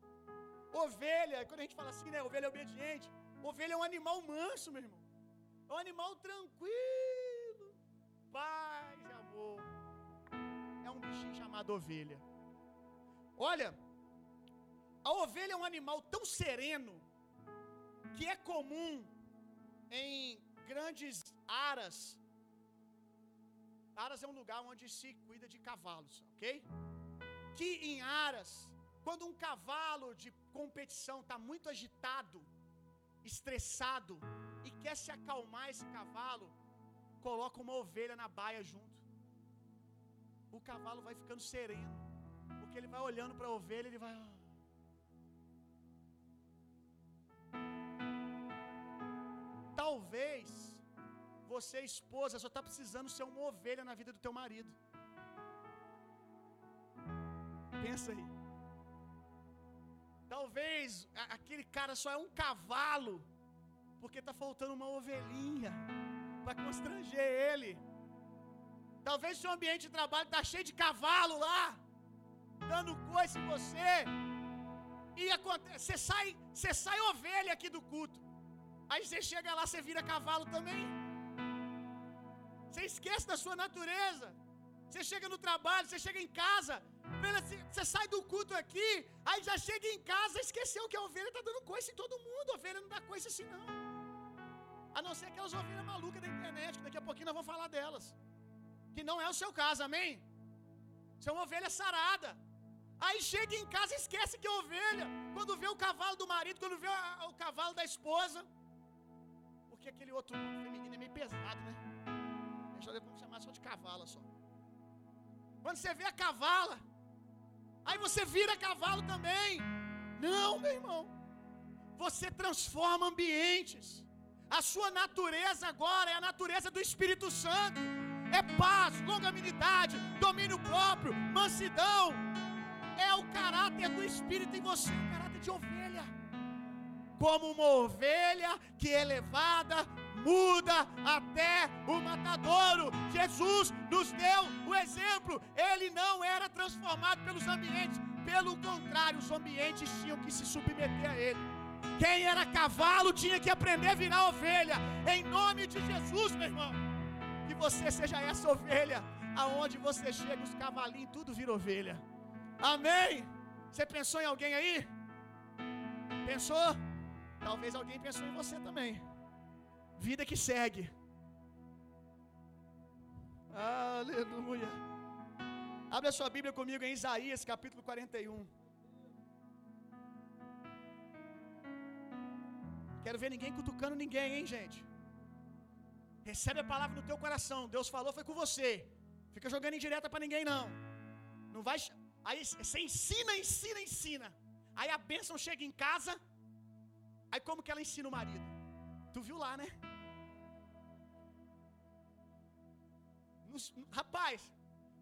Ovelha, quando a gente fala assim, né? Ovelha é obediente. Ovelha é um animal manso, meu irmão. É um animal tranquilo, paz amor. É um bichinho chamado ovelha. Olha, a ovelha é um animal tão sereno que é comum em grandes aras. Aras é um lugar onde se cuida de cavalos, ok? Que em aras, quando um cavalo de competição está muito agitado, estressado e quer se acalmar esse cavalo, coloca uma ovelha na baia junto. O cavalo vai ficando sereno, porque ele vai olhando para a ovelha, ele vai ah, Talvez você, esposa, só está precisando ser uma ovelha na vida do teu marido. Pensa aí. Talvez aquele cara só é um cavalo, porque está faltando uma ovelhinha para constranger ele. Talvez seu ambiente de trabalho está cheio de cavalo lá, dando coisa em você. E você sai, você sai ovelha aqui do culto. Aí você chega lá, você vira cavalo também. Você esquece da sua natureza. Você chega no trabalho, você chega em casa, você sai do culto aqui, aí já chega em casa, esqueceu que a ovelha está dando coisa em todo mundo. A ovelha não dá coisa assim, não. A não ser aquelas ovelhas malucas da internet, que daqui a pouquinho nós vamos falar delas. Que não é o seu caso, amém? Você é uma ovelha sarada. Aí chega em casa e esquece que é ovelha. Quando vê o cavalo do marido, quando vê o cavalo da esposa, porque aquele outro feminino é meio pesado, né? Deixa eu chamar só de cavala só. Quando você vê a cavala, aí você vira cavalo também. Não, meu irmão. Você transforma ambientes. A sua natureza agora é a natureza do Espírito Santo. É paz, longanimidade, domínio próprio, mansidão. É o caráter do Espírito em você, o caráter de ovelha como uma ovelha que é levada muda até o matadouro. Jesus nos deu o exemplo. Ele não era transformado pelos ambientes, pelo contrário, os ambientes tinham que se submeter a ele. Quem era cavalo tinha que aprender a virar ovelha. Em nome de Jesus, meu irmão. Que você seja essa ovelha. Aonde você chega, os cavalinhos tudo vira ovelha. Amém. Você pensou em alguém aí? Pensou? Talvez alguém pensou em você também. Vida que segue. Aleluia. Abra sua Bíblia comigo em Isaías capítulo 41. Quero ver ninguém cutucando ninguém, hein, gente? Recebe a palavra no teu coração. Deus falou, foi com você. Fica jogando indireta para ninguém, não. Não vai. Aí você ensina, ensina, ensina. Aí a bênção chega em casa, Aí como que ela ensina o marido? Tu viu lá, né? Rapaz,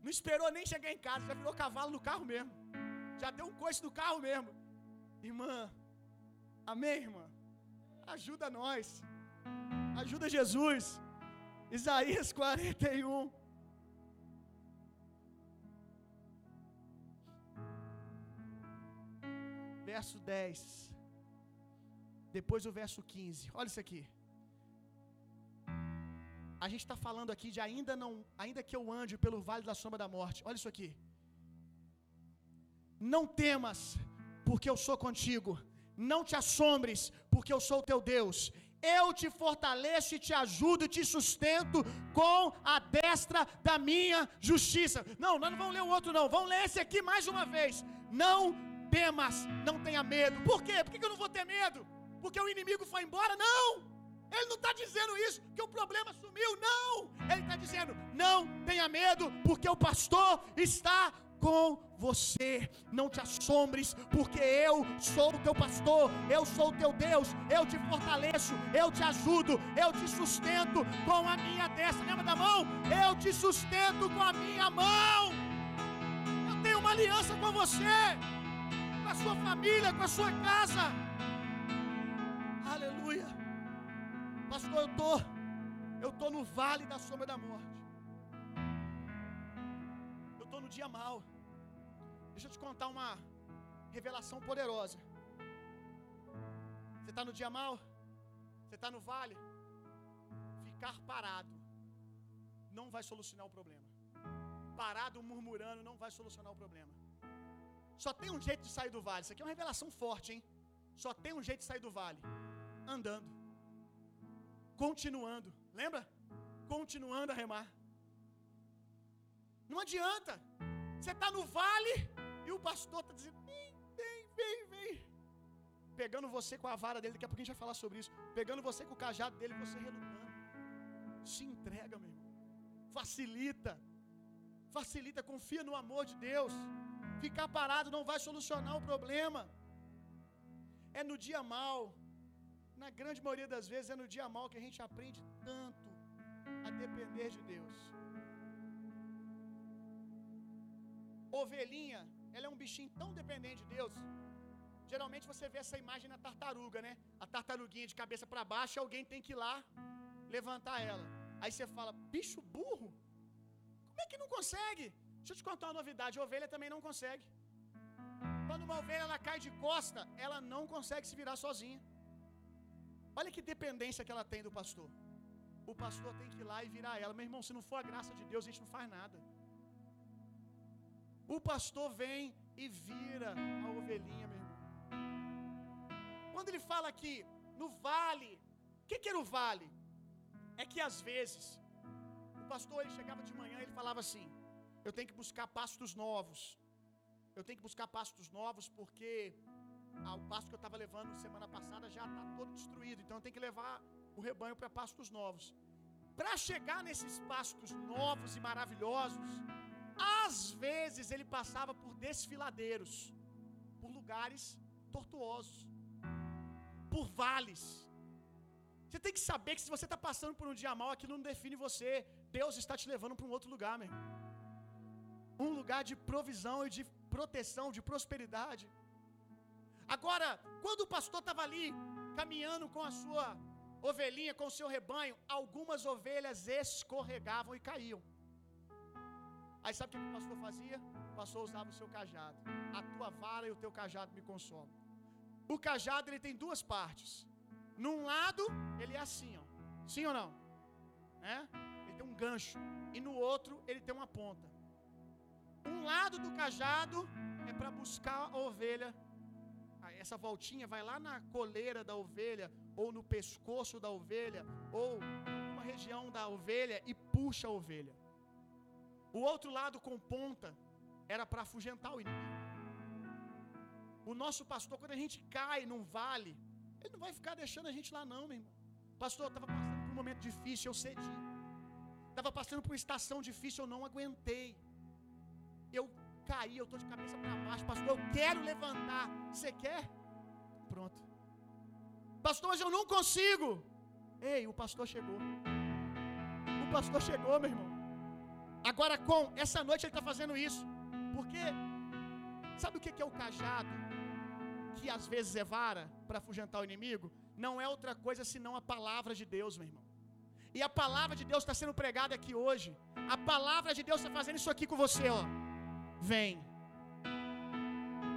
não esperou nem chegar em casa, já virou cavalo no carro mesmo. Já deu um coice no carro mesmo. Irmã, amém, irmã? Ajuda nós. Ajuda Jesus. Isaías 41. Verso 10. Depois o verso 15. Olha isso aqui. A gente está falando aqui de ainda não, ainda que eu ande pelo vale da sombra da morte. Olha isso aqui. Não temas, porque eu sou contigo. Não te assombres, porque eu sou o teu Deus. Eu te fortaleço e te ajudo te sustento com a destra da minha justiça. Não, nós não vamos ler o outro, não. Vamos ler esse aqui mais uma vez. Não temas, não tenha medo. Por quê? Por que eu não vou ter medo? Porque o inimigo foi embora. Não! Ele não está dizendo isso, que o problema sumiu. Não! Ele está dizendo: não tenha medo, porque o pastor está com você. Não te assombres, porque eu sou o teu pastor, eu sou o teu Deus, eu te fortaleço, eu te ajudo, eu te sustento com a minha destra. Lembra da mão? Eu te sustento com a minha mão. Eu tenho uma aliança com você, com a sua família, com a sua casa. Pastor, eu tô eu tô no vale da sombra da morte. Eu tô no dia mal. Deixa eu te contar uma revelação poderosa. Você está no dia mal? Você está no vale? Ficar parado não vai solucionar o problema. Parado murmurando não vai solucionar o problema. Só tem um jeito de sair do vale. Isso aqui é uma revelação forte, hein? Só tem um jeito de sair do vale: andando, continuando. Lembra? Continuando a remar. Não adianta. Você está no vale e o pastor está dizendo: vem, vem, vem, vem. Pegando você com a vara dele, daqui a pouco a gente vai falar sobre isso. Pegando você com o cajado dele, você relutando. Se entrega, meu irmão. Facilita. Facilita, confia no amor de Deus. Ficar parado não vai solucionar o problema. É no dia mal, na grande maioria das vezes, é no dia mal que a gente aprende tanto a depender de Deus. Ovelhinha, ela é um bichinho tão dependente de Deus. Geralmente você vê essa imagem na tartaruga, né? A tartaruguinha de cabeça para baixo, alguém tem que ir lá levantar ela. Aí você fala, bicho burro? Como é que não consegue? Deixa eu te contar uma novidade: a ovelha também não consegue. Quando uma ovelha ela cai de costa, ela não consegue se virar sozinha. Olha que dependência que ela tem do pastor. O pastor tem que ir lá e virar ela. Meu irmão, se não for a graça de Deus, a gente não faz nada. O pastor vem e vira a ovelhinha, meu irmão. Quando ele fala aqui no vale, o que, que era o vale? É que às vezes o pastor ele chegava de manhã e ele falava assim: Eu tenho que buscar pastos novos. Eu tenho que buscar pastos novos porque ah, o pasto que eu estava levando semana passada já está todo destruído. Então eu tenho que levar o rebanho para pastos novos. Para chegar nesses pastos novos e maravilhosos, às vezes ele passava por desfiladeiros, por lugares tortuosos, por vales. Você tem que saber que se você está passando por um dia mal, aquilo não define você. Deus está te levando para um outro lugar, meu. Um lugar de provisão e de proteção, de prosperidade. Agora, quando o pastor estava ali, caminhando com a sua ovelhinha, com o seu rebanho, algumas ovelhas escorregavam e caíam. Aí sabe o que o pastor fazia? O pastor usava o seu cajado. A tua vara e o teu cajado me consolam. O cajado ele tem duas partes. Num lado, ele é assim, ó. Sim ou não? É? Ele tem um gancho. E no outro, ele tem uma ponta. Um lado do cajado é para buscar a ovelha. Essa voltinha vai lá na coleira da ovelha, ou no pescoço da ovelha, ou numa região da ovelha e puxa a ovelha. O outro lado com ponta era para afugentar o inimigo. O nosso pastor, quando a gente cai num vale, ele não vai ficar deixando a gente lá, não, meu irmão. Pastor, estava passando por um momento difícil, eu cedi. Estava passando por uma estação difícil, eu não aguentei. Eu caí, eu estou de cabeça para baixo. Pastor, eu quero levantar. Você quer? Pronto. Pastor, mas eu não consigo. Ei, o pastor chegou. O pastor chegou, meu irmão. Agora, com essa noite ele está fazendo isso. Porque, sabe o que é o cajado? Que às vezes é vara para afugentar o inimigo? Não é outra coisa senão a palavra de Deus, meu irmão. E a palavra de Deus está sendo pregada aqui hoje. A palavra de Deus está fazendo isso aqui com você, ó. Vem.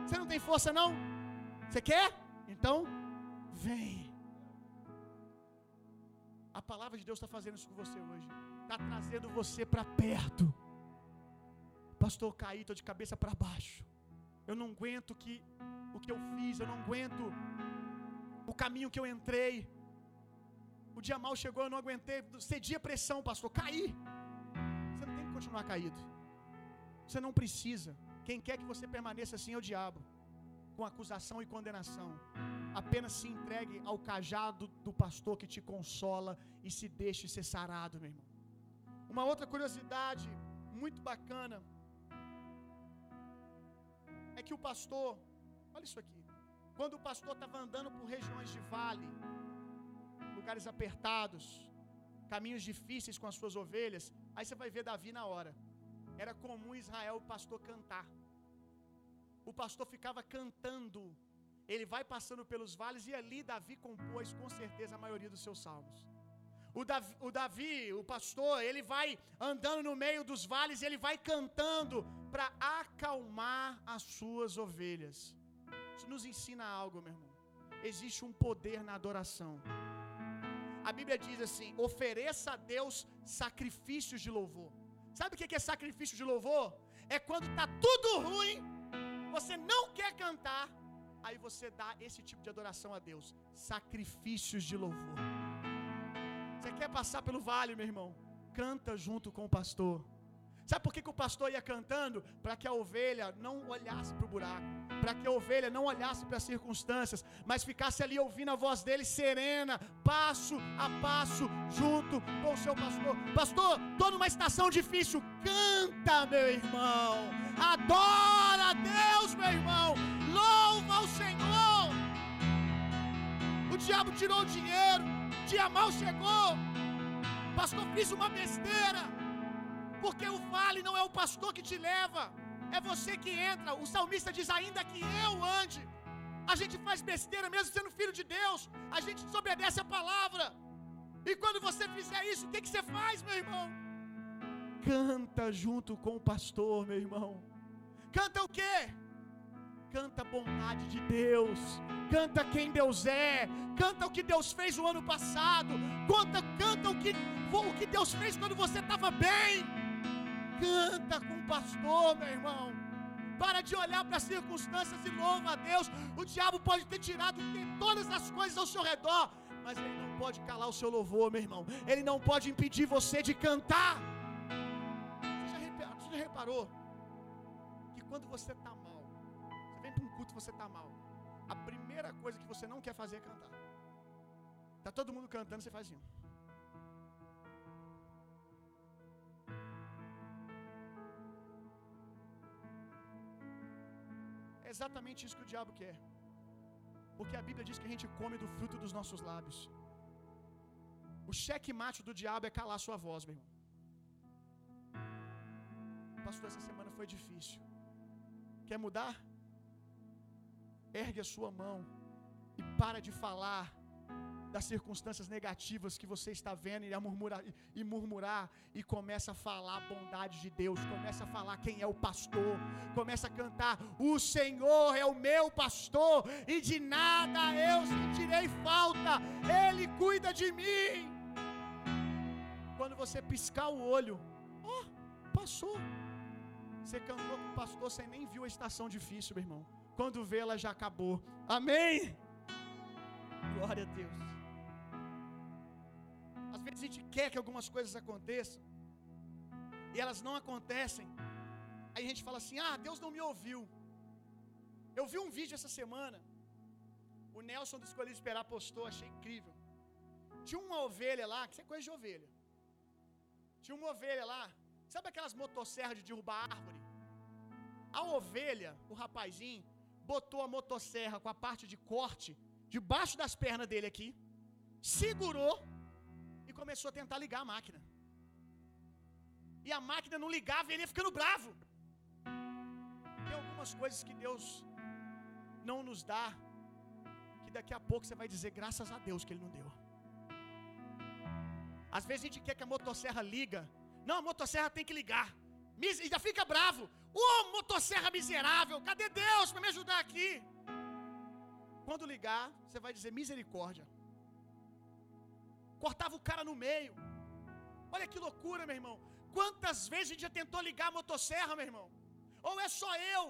Você não tem força, não? Você quer? Então, vem. A palavra de Deus está fazendo isso com você hoje. Está trazendo você para perto. Pastor, caí, estou de cabeça para baixo. Eu não aguento que, o que eu fiz, eu não aguento o caminho que eu entrei. O dia mal chegou, eu não aguentei. Cedi a pressão, pastor, caí. Você não tem que continuar caído. Você não precisa. Quem quer que você permaneça assim é o diabo, com acusação e condenação. Apenas se entregue ao cajado do pastor que te consola e se deixe ser sarado, meu irmão. Uma outra curiosidade muito bacana é que o pastor, olha isso aqui, quando o pastor estava andando por regiões de vale, lugares apertados, caminhos difíceis com as suas ovelhas, aí você vai ver Davi na hora. Era comum Israel o pastor cantar. O pastor ficava cantando. Ele vai passando pelos vales e ali Davi compôs com certeza a maioria dos seus salmos. O Davi, o Davi, o pastor, ele vai andando no meio dos vales ele vai cantando para acalmar as suas ovelhas. Isso nos ensina algo, meu irmão. Existe um poder na adoração. A Bíblia diz assim: ofereça a Deus sacrifícios de louvor. Sabe o que é sacrifício de louvor? É quando está tudo ruim, você não quer cantar, aí você dá esse tipo de adoração a Deus, sacrifícios de louvor. Você quer passar pelo vale, meu irmão? Canta junto com o pastor. Sabe por que, que o pastor ia cantando? Para que a ovelha não olhasse para o buraco, para que a ovelha não olhasse para as circunstâncias, mas ficasse ali ouvindo a voz dele serena, passo a passo, junto com o seu pastor. Pastor, estou numa estação difícil, canta, meu irmão, adora a Deus, meu irmão, louva o Senhor. O diabo tirou o dinheiro, dia mal chegou, pastor, fiz uma besteira. Porque o vale não é o pastor que te leva, é você que entra. O salmista diz: ainda que eu ande. A gente faz besteira mesmo sendo filho de Deus, a gente desobedece a palavra. E quando você fizer isso, o que, que você faz, meu irmão? Canta junto com o pastor, meu irmão. Canta o quê? Canta a bondade de Deus, canta quem Deus é, canta o que Deus fez no ano passado, canta, canta o que, o que Deus fez quando você estava bem. Canta com o pastor, meu irmão. Para de olhar para as circunstâncias e louva a Deus. O diabo pode ter tirado todas as coisas ao seu redor, mas ele não pode calar o seu louvor, meu irmão. Ele não pode impedir você de cantar. Você já, você já reparou que quando você está mal, você vem para um culto você está mal, a primeira coisa que você não quer fazer é cantar. Tá todo mundo cantando, você faz assim. Exatamente isso que o diabo quer. Porque a Bíblia diz que a gente come do fruto dos nossos lábios. O cheque mate do diabo é calar sua voz, meu irmão. Pastor, essa semana foi difícil. Quer mudar? Ergue a sua mão e para de falar das circunstâncias negativas que você está vendo e, murmurar, e, murmurar e começa a falar a bondade de Deus, começa a falar quem é o pastor, começa a cantar: O Senhor é o meu pastor e de nada eu sentirei falta, Ele cuida de mim. Quando você piscar o olho, ó, oh, passou. Você cantou com o pastor, você nem viu a estação difícil, meu irmão. Quando vê, ela já acabou. Amém. Glória a Deus. Às vezes a gente quer que algumas coisas aconteçam e elas não acontecem. Aí a gente fala assim: ah, Deus não me ouviu. Eu vi um vídeo essa semana. O Nelson do Escolhido Esperar postou, achei incrível. Tinha uma ovelha lá, que é coisa de ovelha. Tinha uma ovelha lá. Sabe aquelas motosserras de derrubar árvore? A ovelha, o rapazinho, botou a motosserra com a parte de corte debaixo das pernas dele aqui, segurou começou a tentar ligar a máquina. E a máquina não ligava e ele ia ficando bravo. Tem algumas coisas que Deus não nos dá, que daqui a pouco você vai dizer graças a Deus que Ele não deu. Às vezes a gente quer que a motosserra liga. Não, a motosserra tem que ligar. E já fica bravo. Ô oh, motosserra miserável, cadê Deus para me ajudar aqui? Quando ligar, você vai dizer misericórdia. Cortava o cara no meio. Olha que loucura, meu irmão. Quantas vezes a gente já tentou ligar a motosserra, meu irmão? Ou é só eu?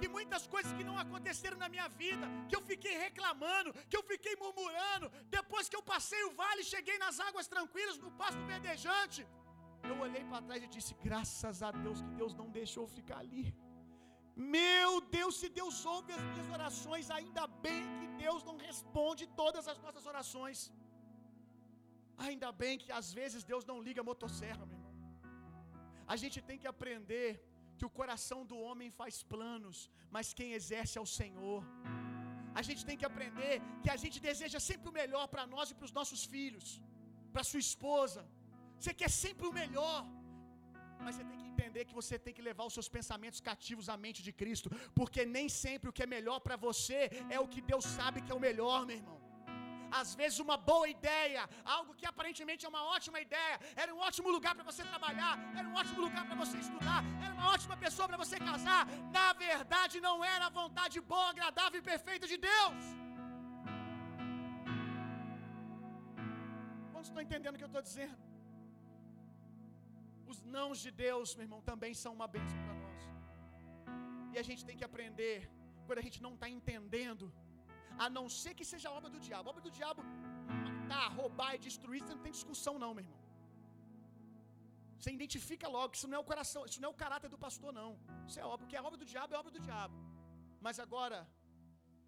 Que muitas coisas que não aconteceram na minha vida, que eu fiquei reclamando, que eu fiquei murmurando, depois que eu passei o vale, cheguei nas águas tranquilas, no pasto verdejante. Eu olhei para trás e disse: graças a Deus que Deus não deixou ficar ali. Meu Deus, se Deus ouve as minhas orações, ainda bem que Deus não responde todas as nossas orações. Ainda bem que às vezes Deus não liga a motosserra, meu irmão. A gente tem que aprender que o coração do homem faz planos, mas quem exerce é o Senhor. A gente tem que aprender que a gente deseja sempre o melhor para nós e para os nossos filhos, para sua esposa. Você quer sempre o melhor, mas você tem que entender que você tem que levar os seus pensamentos cativos à mente de Cristo, porque nem sempre o que é melhor para você é o que Deus sabe que é o melhor, meu irmão. Às vezes, uma boa ideia, algo que aparentemente é uma ótima ideia, era um ótimo lugar para você trabalhar, era um ótimo lugar para você estudar, era uma ótima pessoa para você casar. Na verdade, não era a vontade boa, agradável e perfeita de Deus. Quantos estão entendendo o que eu estou dizendo? Os nãos de Deus, meu irmão, também são uma bênção para nós. E a gente tem que aprender quando a gente não está entendendo, a não ser que seja obra do diabo. A obra do diabo matar, roubar e destruir, você não tem discussão, não, meu irmão. Você identifica logo que isso não é o coração, isso não é o caráter do pastor, não. Isso é obra, que é obra do diabo, é obra do diabo. Mas agora,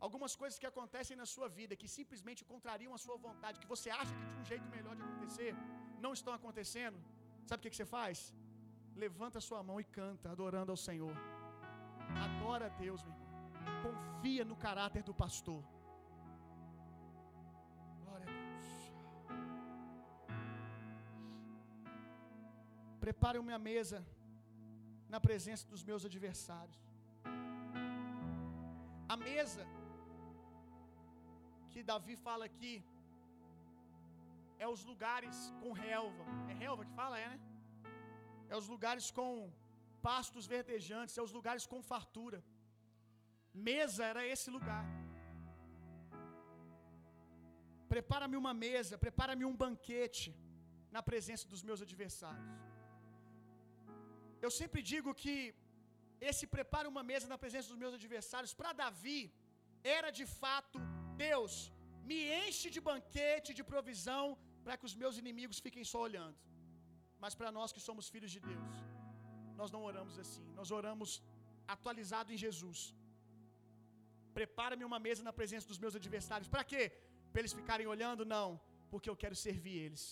algumas coisas que acontecem na sua vida que simplesmente contrariam a sua vontade, que você acha que tinha um jeito melhor de acontecer, não estão acontecendo. Sabe o que, que você faz? Levanta a sua mão e canta, adorando ao Senhor. Adora a Deus, meu irmão. Confia no caráter do pastor. Prepare uma mesa na presença dos meus adversários. A mesa que Davi fala aqui é os lugares com relva. É relva que fala, é, né? É os lugares com pastos verdejantes, é os lugares com fartura. Mesa era esse lugar. Prepara-me uma mesa, prepara-me um banquete na presença dos meus adversários. Eu sempre digo que esse prepara uma mesa na presença dos meus adversários, para Davi, era de fato Deus, me enche de banquete, de provisão, para que os meus inimigos fiquem só olhando. Mas para nós que somos filhos de Deus, nós não oramos assim, nós oramos atualizado em Jesus. Prepara-me uma mesa na presença dos meus adversários. Para quê? Para eles ficarem olhando? Não, porque eu quero servir eles.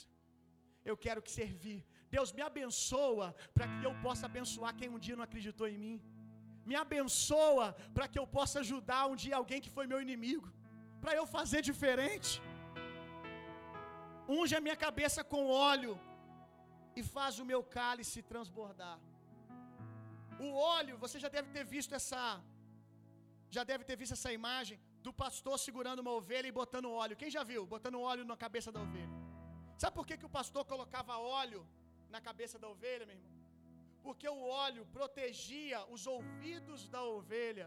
Eu quero que servir. Deus me abençoa para que eu possa abençoar quem um dia não acreditou em mim. Me abençoa para que eu possa ajudar um dia alguém que foi meu inimigo. Para eu fazer diferente. Unge a minha cabeça com óleo e faz o meu cálice transbordar. O óleo, você já deve ter visto essa já deve ter visto essa imagem do pastor segurando uma ovelha e botando óleo. Quem já viu? Botando óleo na cabeça da ovelha. Sabe por que, que o pastor colocava óleo na cabeça da ovelha, meu irmão? Porque o óleo protegia os ouvidos da ovelha,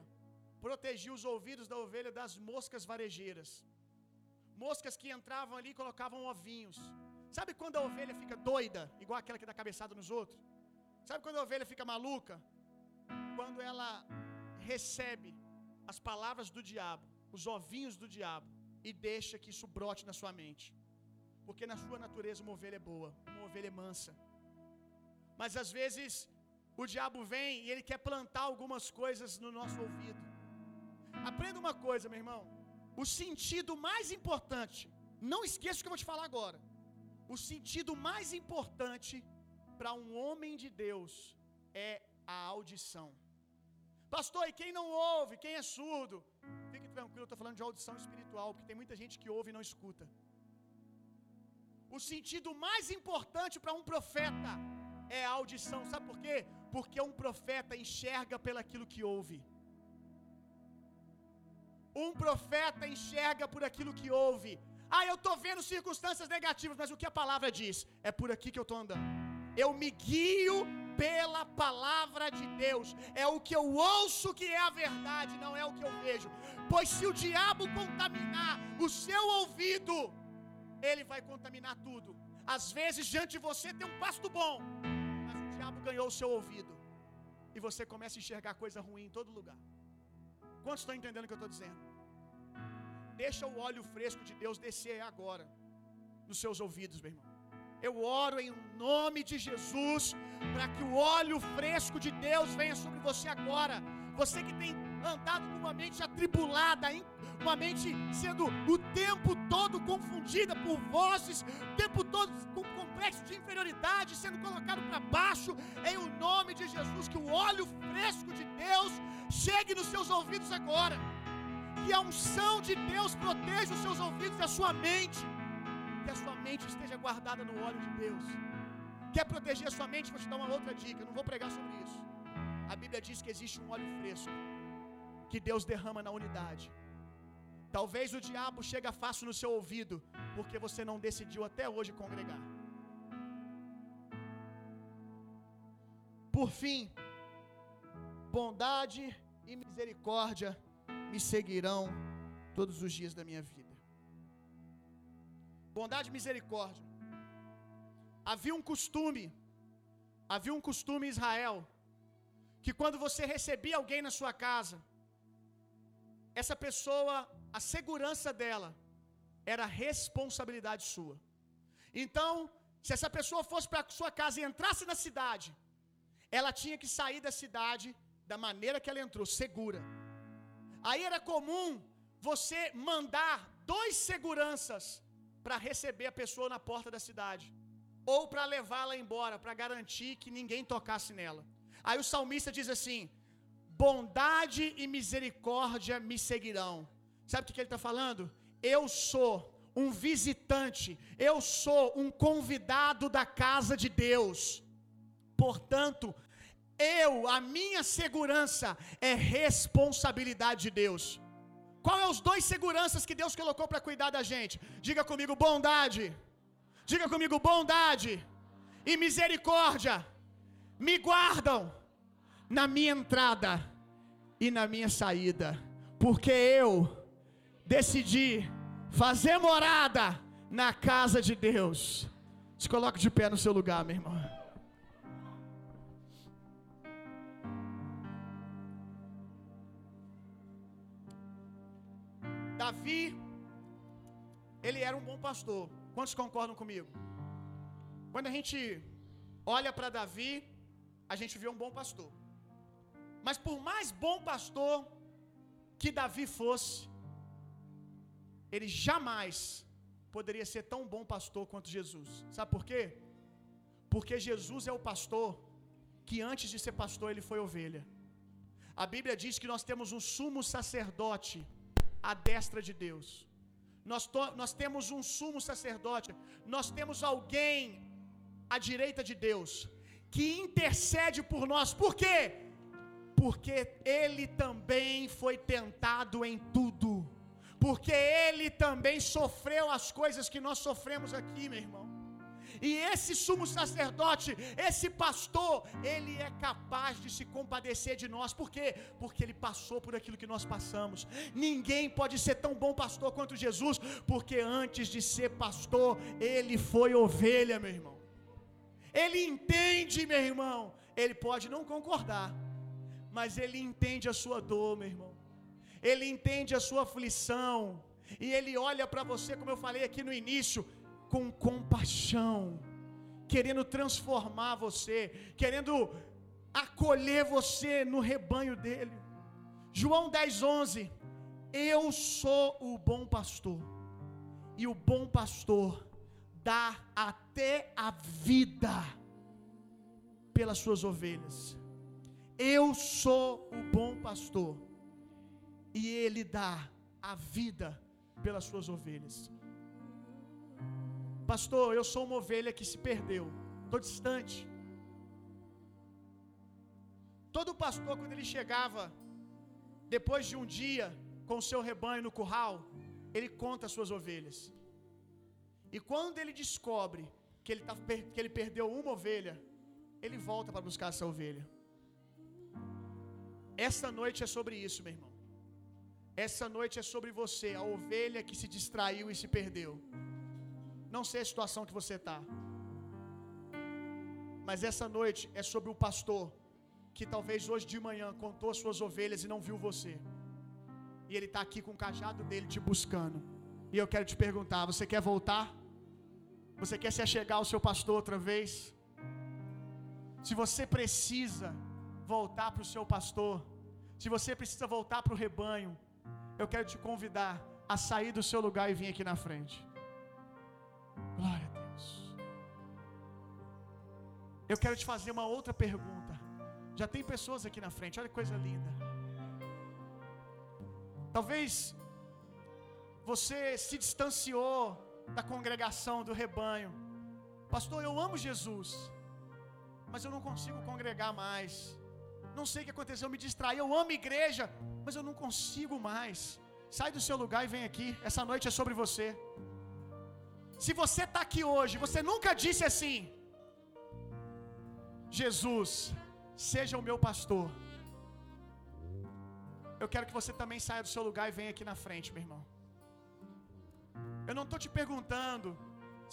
protegia os ouvidos da ovelha das moscas varejeiras. Moscas que entravam ali e colocavam ovinhos. Sabe quando a ovelha fica doida, igual aquela que dá cabeçada nos outros? Sabe quando a ovelha fica maluca? Quando ela recebe as palavras do diabo, os ovinhos do diabo, e deixa que isso brote na sua mente. Porque na sua natureza uma ovelha é boa, uma ovelha é mansa. Mas às vezes o diabo vem e ele quer plantar algumas coisas no nosso ouvido. Aprenda uma coisa, meu irmão. O sentido mais importante, não esqueça o que eu vou te falar agora. O sentido mais importante para um homem de Deus é a audição. Pastor, e quem não ouve, quem é surdo? Fique tranquilo, eu estou falando de audição espiritual, porque tem muita gente que ouve e não escuta. O sentido mais importante para um profeta é audição. Sabe por quê? Porque um profeta enxerga pelaquilo que ouve. Um profeta enxerga por aquilo que ouve. Ah, eu estou vendo circunstâncias negativas, mas o que a palavra diz? É por aqui que eu estou andando. Eu me guio pela palavra de Deus. É o que eu ouço que é a verdade, não é o que eu vejo. Pois se o diabo contaminar o seu ouvido, ele vai contaminar tudo. Às vezes, diante de você tem um pasto bom, ganhou o seu ouvido. E você começa a enxergar coisa ruim em todo lugar. Quantos estão entendendo o que eu estou dizendo? Deixa o óleo fresco de Deus descer agora nos seus ouvidos, meu irmão. Eu oro em nome de Jesus para que o óleo fresco de Deus venha sobre você agora. Você que tem andado com uma mente atribulada, hein? uma mente sendo o tempo todo confundida por vozes, o tempo todo com complexo de inferioridade, sendo colocado para baixo, em o nome de Jesus, que o óleo fresco de Deus chegue nos seus ouvidos agora. Que a unção de Deus proteja os seus ouvidos e a sua mente que a sua mente esteja guardada no óleo de Deus. Quer proteger a sua mente? Vou te dar uma outra dica. Não vou pregar sobre isso. A Bíblia diz que existe um óleo fresco que Deus derrama na unidade. Talvez o diabo chegue fácil no seu ouvido, porque você não decidiu até hoje congregar. Por fim, bondade e misericórdia me seguirão todos os dias da minha vida. Bondade e misericórdia. Havia um costume, havia um costume em Israel, que quando você recebia alguém na sua casa, essa pessoa, a segurança dela era responsabilidade sua. Então, se essa pessoa fosse para sua casa e entrasse na cidade, ela tinha que sair da cidade da maneira que ela entrou, segura. Aí era comum você mandar dois seguranças para receber a pessoa na porta da cidade, ou para levá-la embora, para garantir que ninguém tocasse nela. Aí o salmista diz assim: bondade e misericórdia me seguirão. Sabe o que ele está falando? Eu sou um visitante, eu sou um convidado da casa de Deus. Portanto, eu, a minha segurança é responsabilidade de Deus. Qual é os dois seguranças que Deus colocou para cuidar da gente? Diga comigo bondade. Diga comigo bondade e misericórdia me guardam na minha entrada e na minha saída, porque eu decidi fazer morada na casa de Deus. Se coloque de pé no seu lugar, meu irmão. Davi, ele era um bom pastor. Quantos concordam comigo? Quando a gente olha para Davi, a gente vê um bom pastor. Mas por mais bom pastor que Davi fosse, ele jamais poderia ser tão bom pastor quanto Jesus. Sabe por quê? Porque Jesus é o pastor que antes de ser pastor ele foi ovelha. A Bíblia diz que nós temos um sumo sacerdote à destra de Deus. Nós, to, nós temos um sumo sacerdote, nós temos alguém à direita de Deus que intercede por nós. Por quê? Porque ele também foi tentado em tudo. Porque ele também sofreu as coisas que nós sofremos aqui, meu irmão. E esse sumo sacerdote, esse pastor, ele é capaz de se compadecer de nós. Por quê? Porque ele passou por aquilo que nós passamos. Ninguém pode ser tão bom pastor quanto Jesus, porque antes de ser pastor, ele foi ovelha, meu irmão. Ele entende, meu irmão. Ele pode não concordar, mas ele entende a sua dor, meu irmão. Ele entende a sua aflição. E ele olha para você, como eu falei aqui no início, com compaixão, querendo transformar você, querendo acolher você no rebanho dele. João 10:11 Eu sou o bom pastor. E o bom pastor dá até a vida pelas suas ovelhas. Eu sou o bom pastor. E ele dá a vida pelas suas ovelhas. Pastor, eu sou uma ovelha que se perdeu. Estou distante. Todo pastor, quando ele chegava, depois de um dia, com o seu rebanho no curral, ele conta as suas ovelhas. E quando ele descobre que ele, tá, que ele perdeu uma ovelha, ele volta para buscar essa ovelha. Essa noite é sobre isso, meu irmão. Essa noite é sobre você, a ovelha que se distraiu e se perdeu. Não sei a situação que você está. Mas essa noite é sobre o pastor que talvez hoje de manhã contou as suas ovelhas e não viu você. E ele está aqui com o cajado dele te buscando. E eu quero te perguntar: você quer voltar? Você quer se achegar ao seu pastor outra vez? Se você precisa voltar para o seu pastor, se você precisa voltar para o rebanho, eu quero te convidar a sair do seu lugar e vir aqui na frente. Glória a Deus. Eu quero te fazer uma outra pergunta. Já tem pessoas aqui na frente, olha que coisa linda. Talvez você se distanciou da congregação, do rebanho. Pastor, eu amo Jesus, mas eu não consigo congregar mais. Não sei o que aconteceu, me distraí. Eu amo igreja, mas eu não consigo mais. Sai do seu lugar e vem aqui. Essa noite é sobre você. Se você está aqui hoje, você nunca disse assim: Jesus, seja o meu pastor. Eu quero que você também saia do seu lugar e venha aqui na frente, meu irmão. Eu não estou te perguntando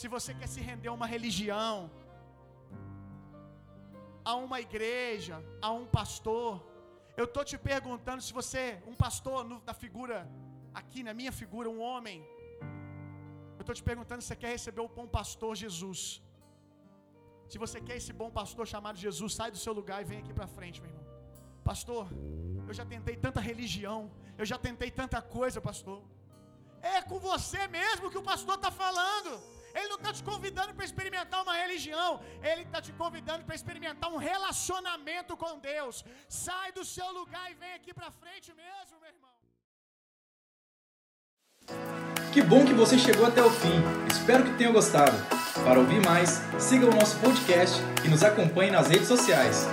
se você quer se render a uma religião. A uma igreja, a um pastor. Eu estou te perguntando se você, um pastor no, da figura, aqui na minha figura, um homem. Eu estou te perguntando se você quer receber o bom pastor Jesus. Se você quer esse bom pastor chamado Jesus, sai do seu lugar e vem aqui para frente, meu irmão. Pastor, eu já tentei tanta religião, eu já tentei tanta coisa, pastor. É com você mesmo que o pastor está falando. Ele não está te convidando para experimentar uma religião, ele está te convidando para experimentar um relacionamento com Deus. Sai do seu lugar e vem aqui para frente mesmo, meu irmão. Que bom que você chegou até o fim. Espero que tenha gostado. Para ouvir mais, siga o nosso podcast e nos acompanhe nas redes sociais.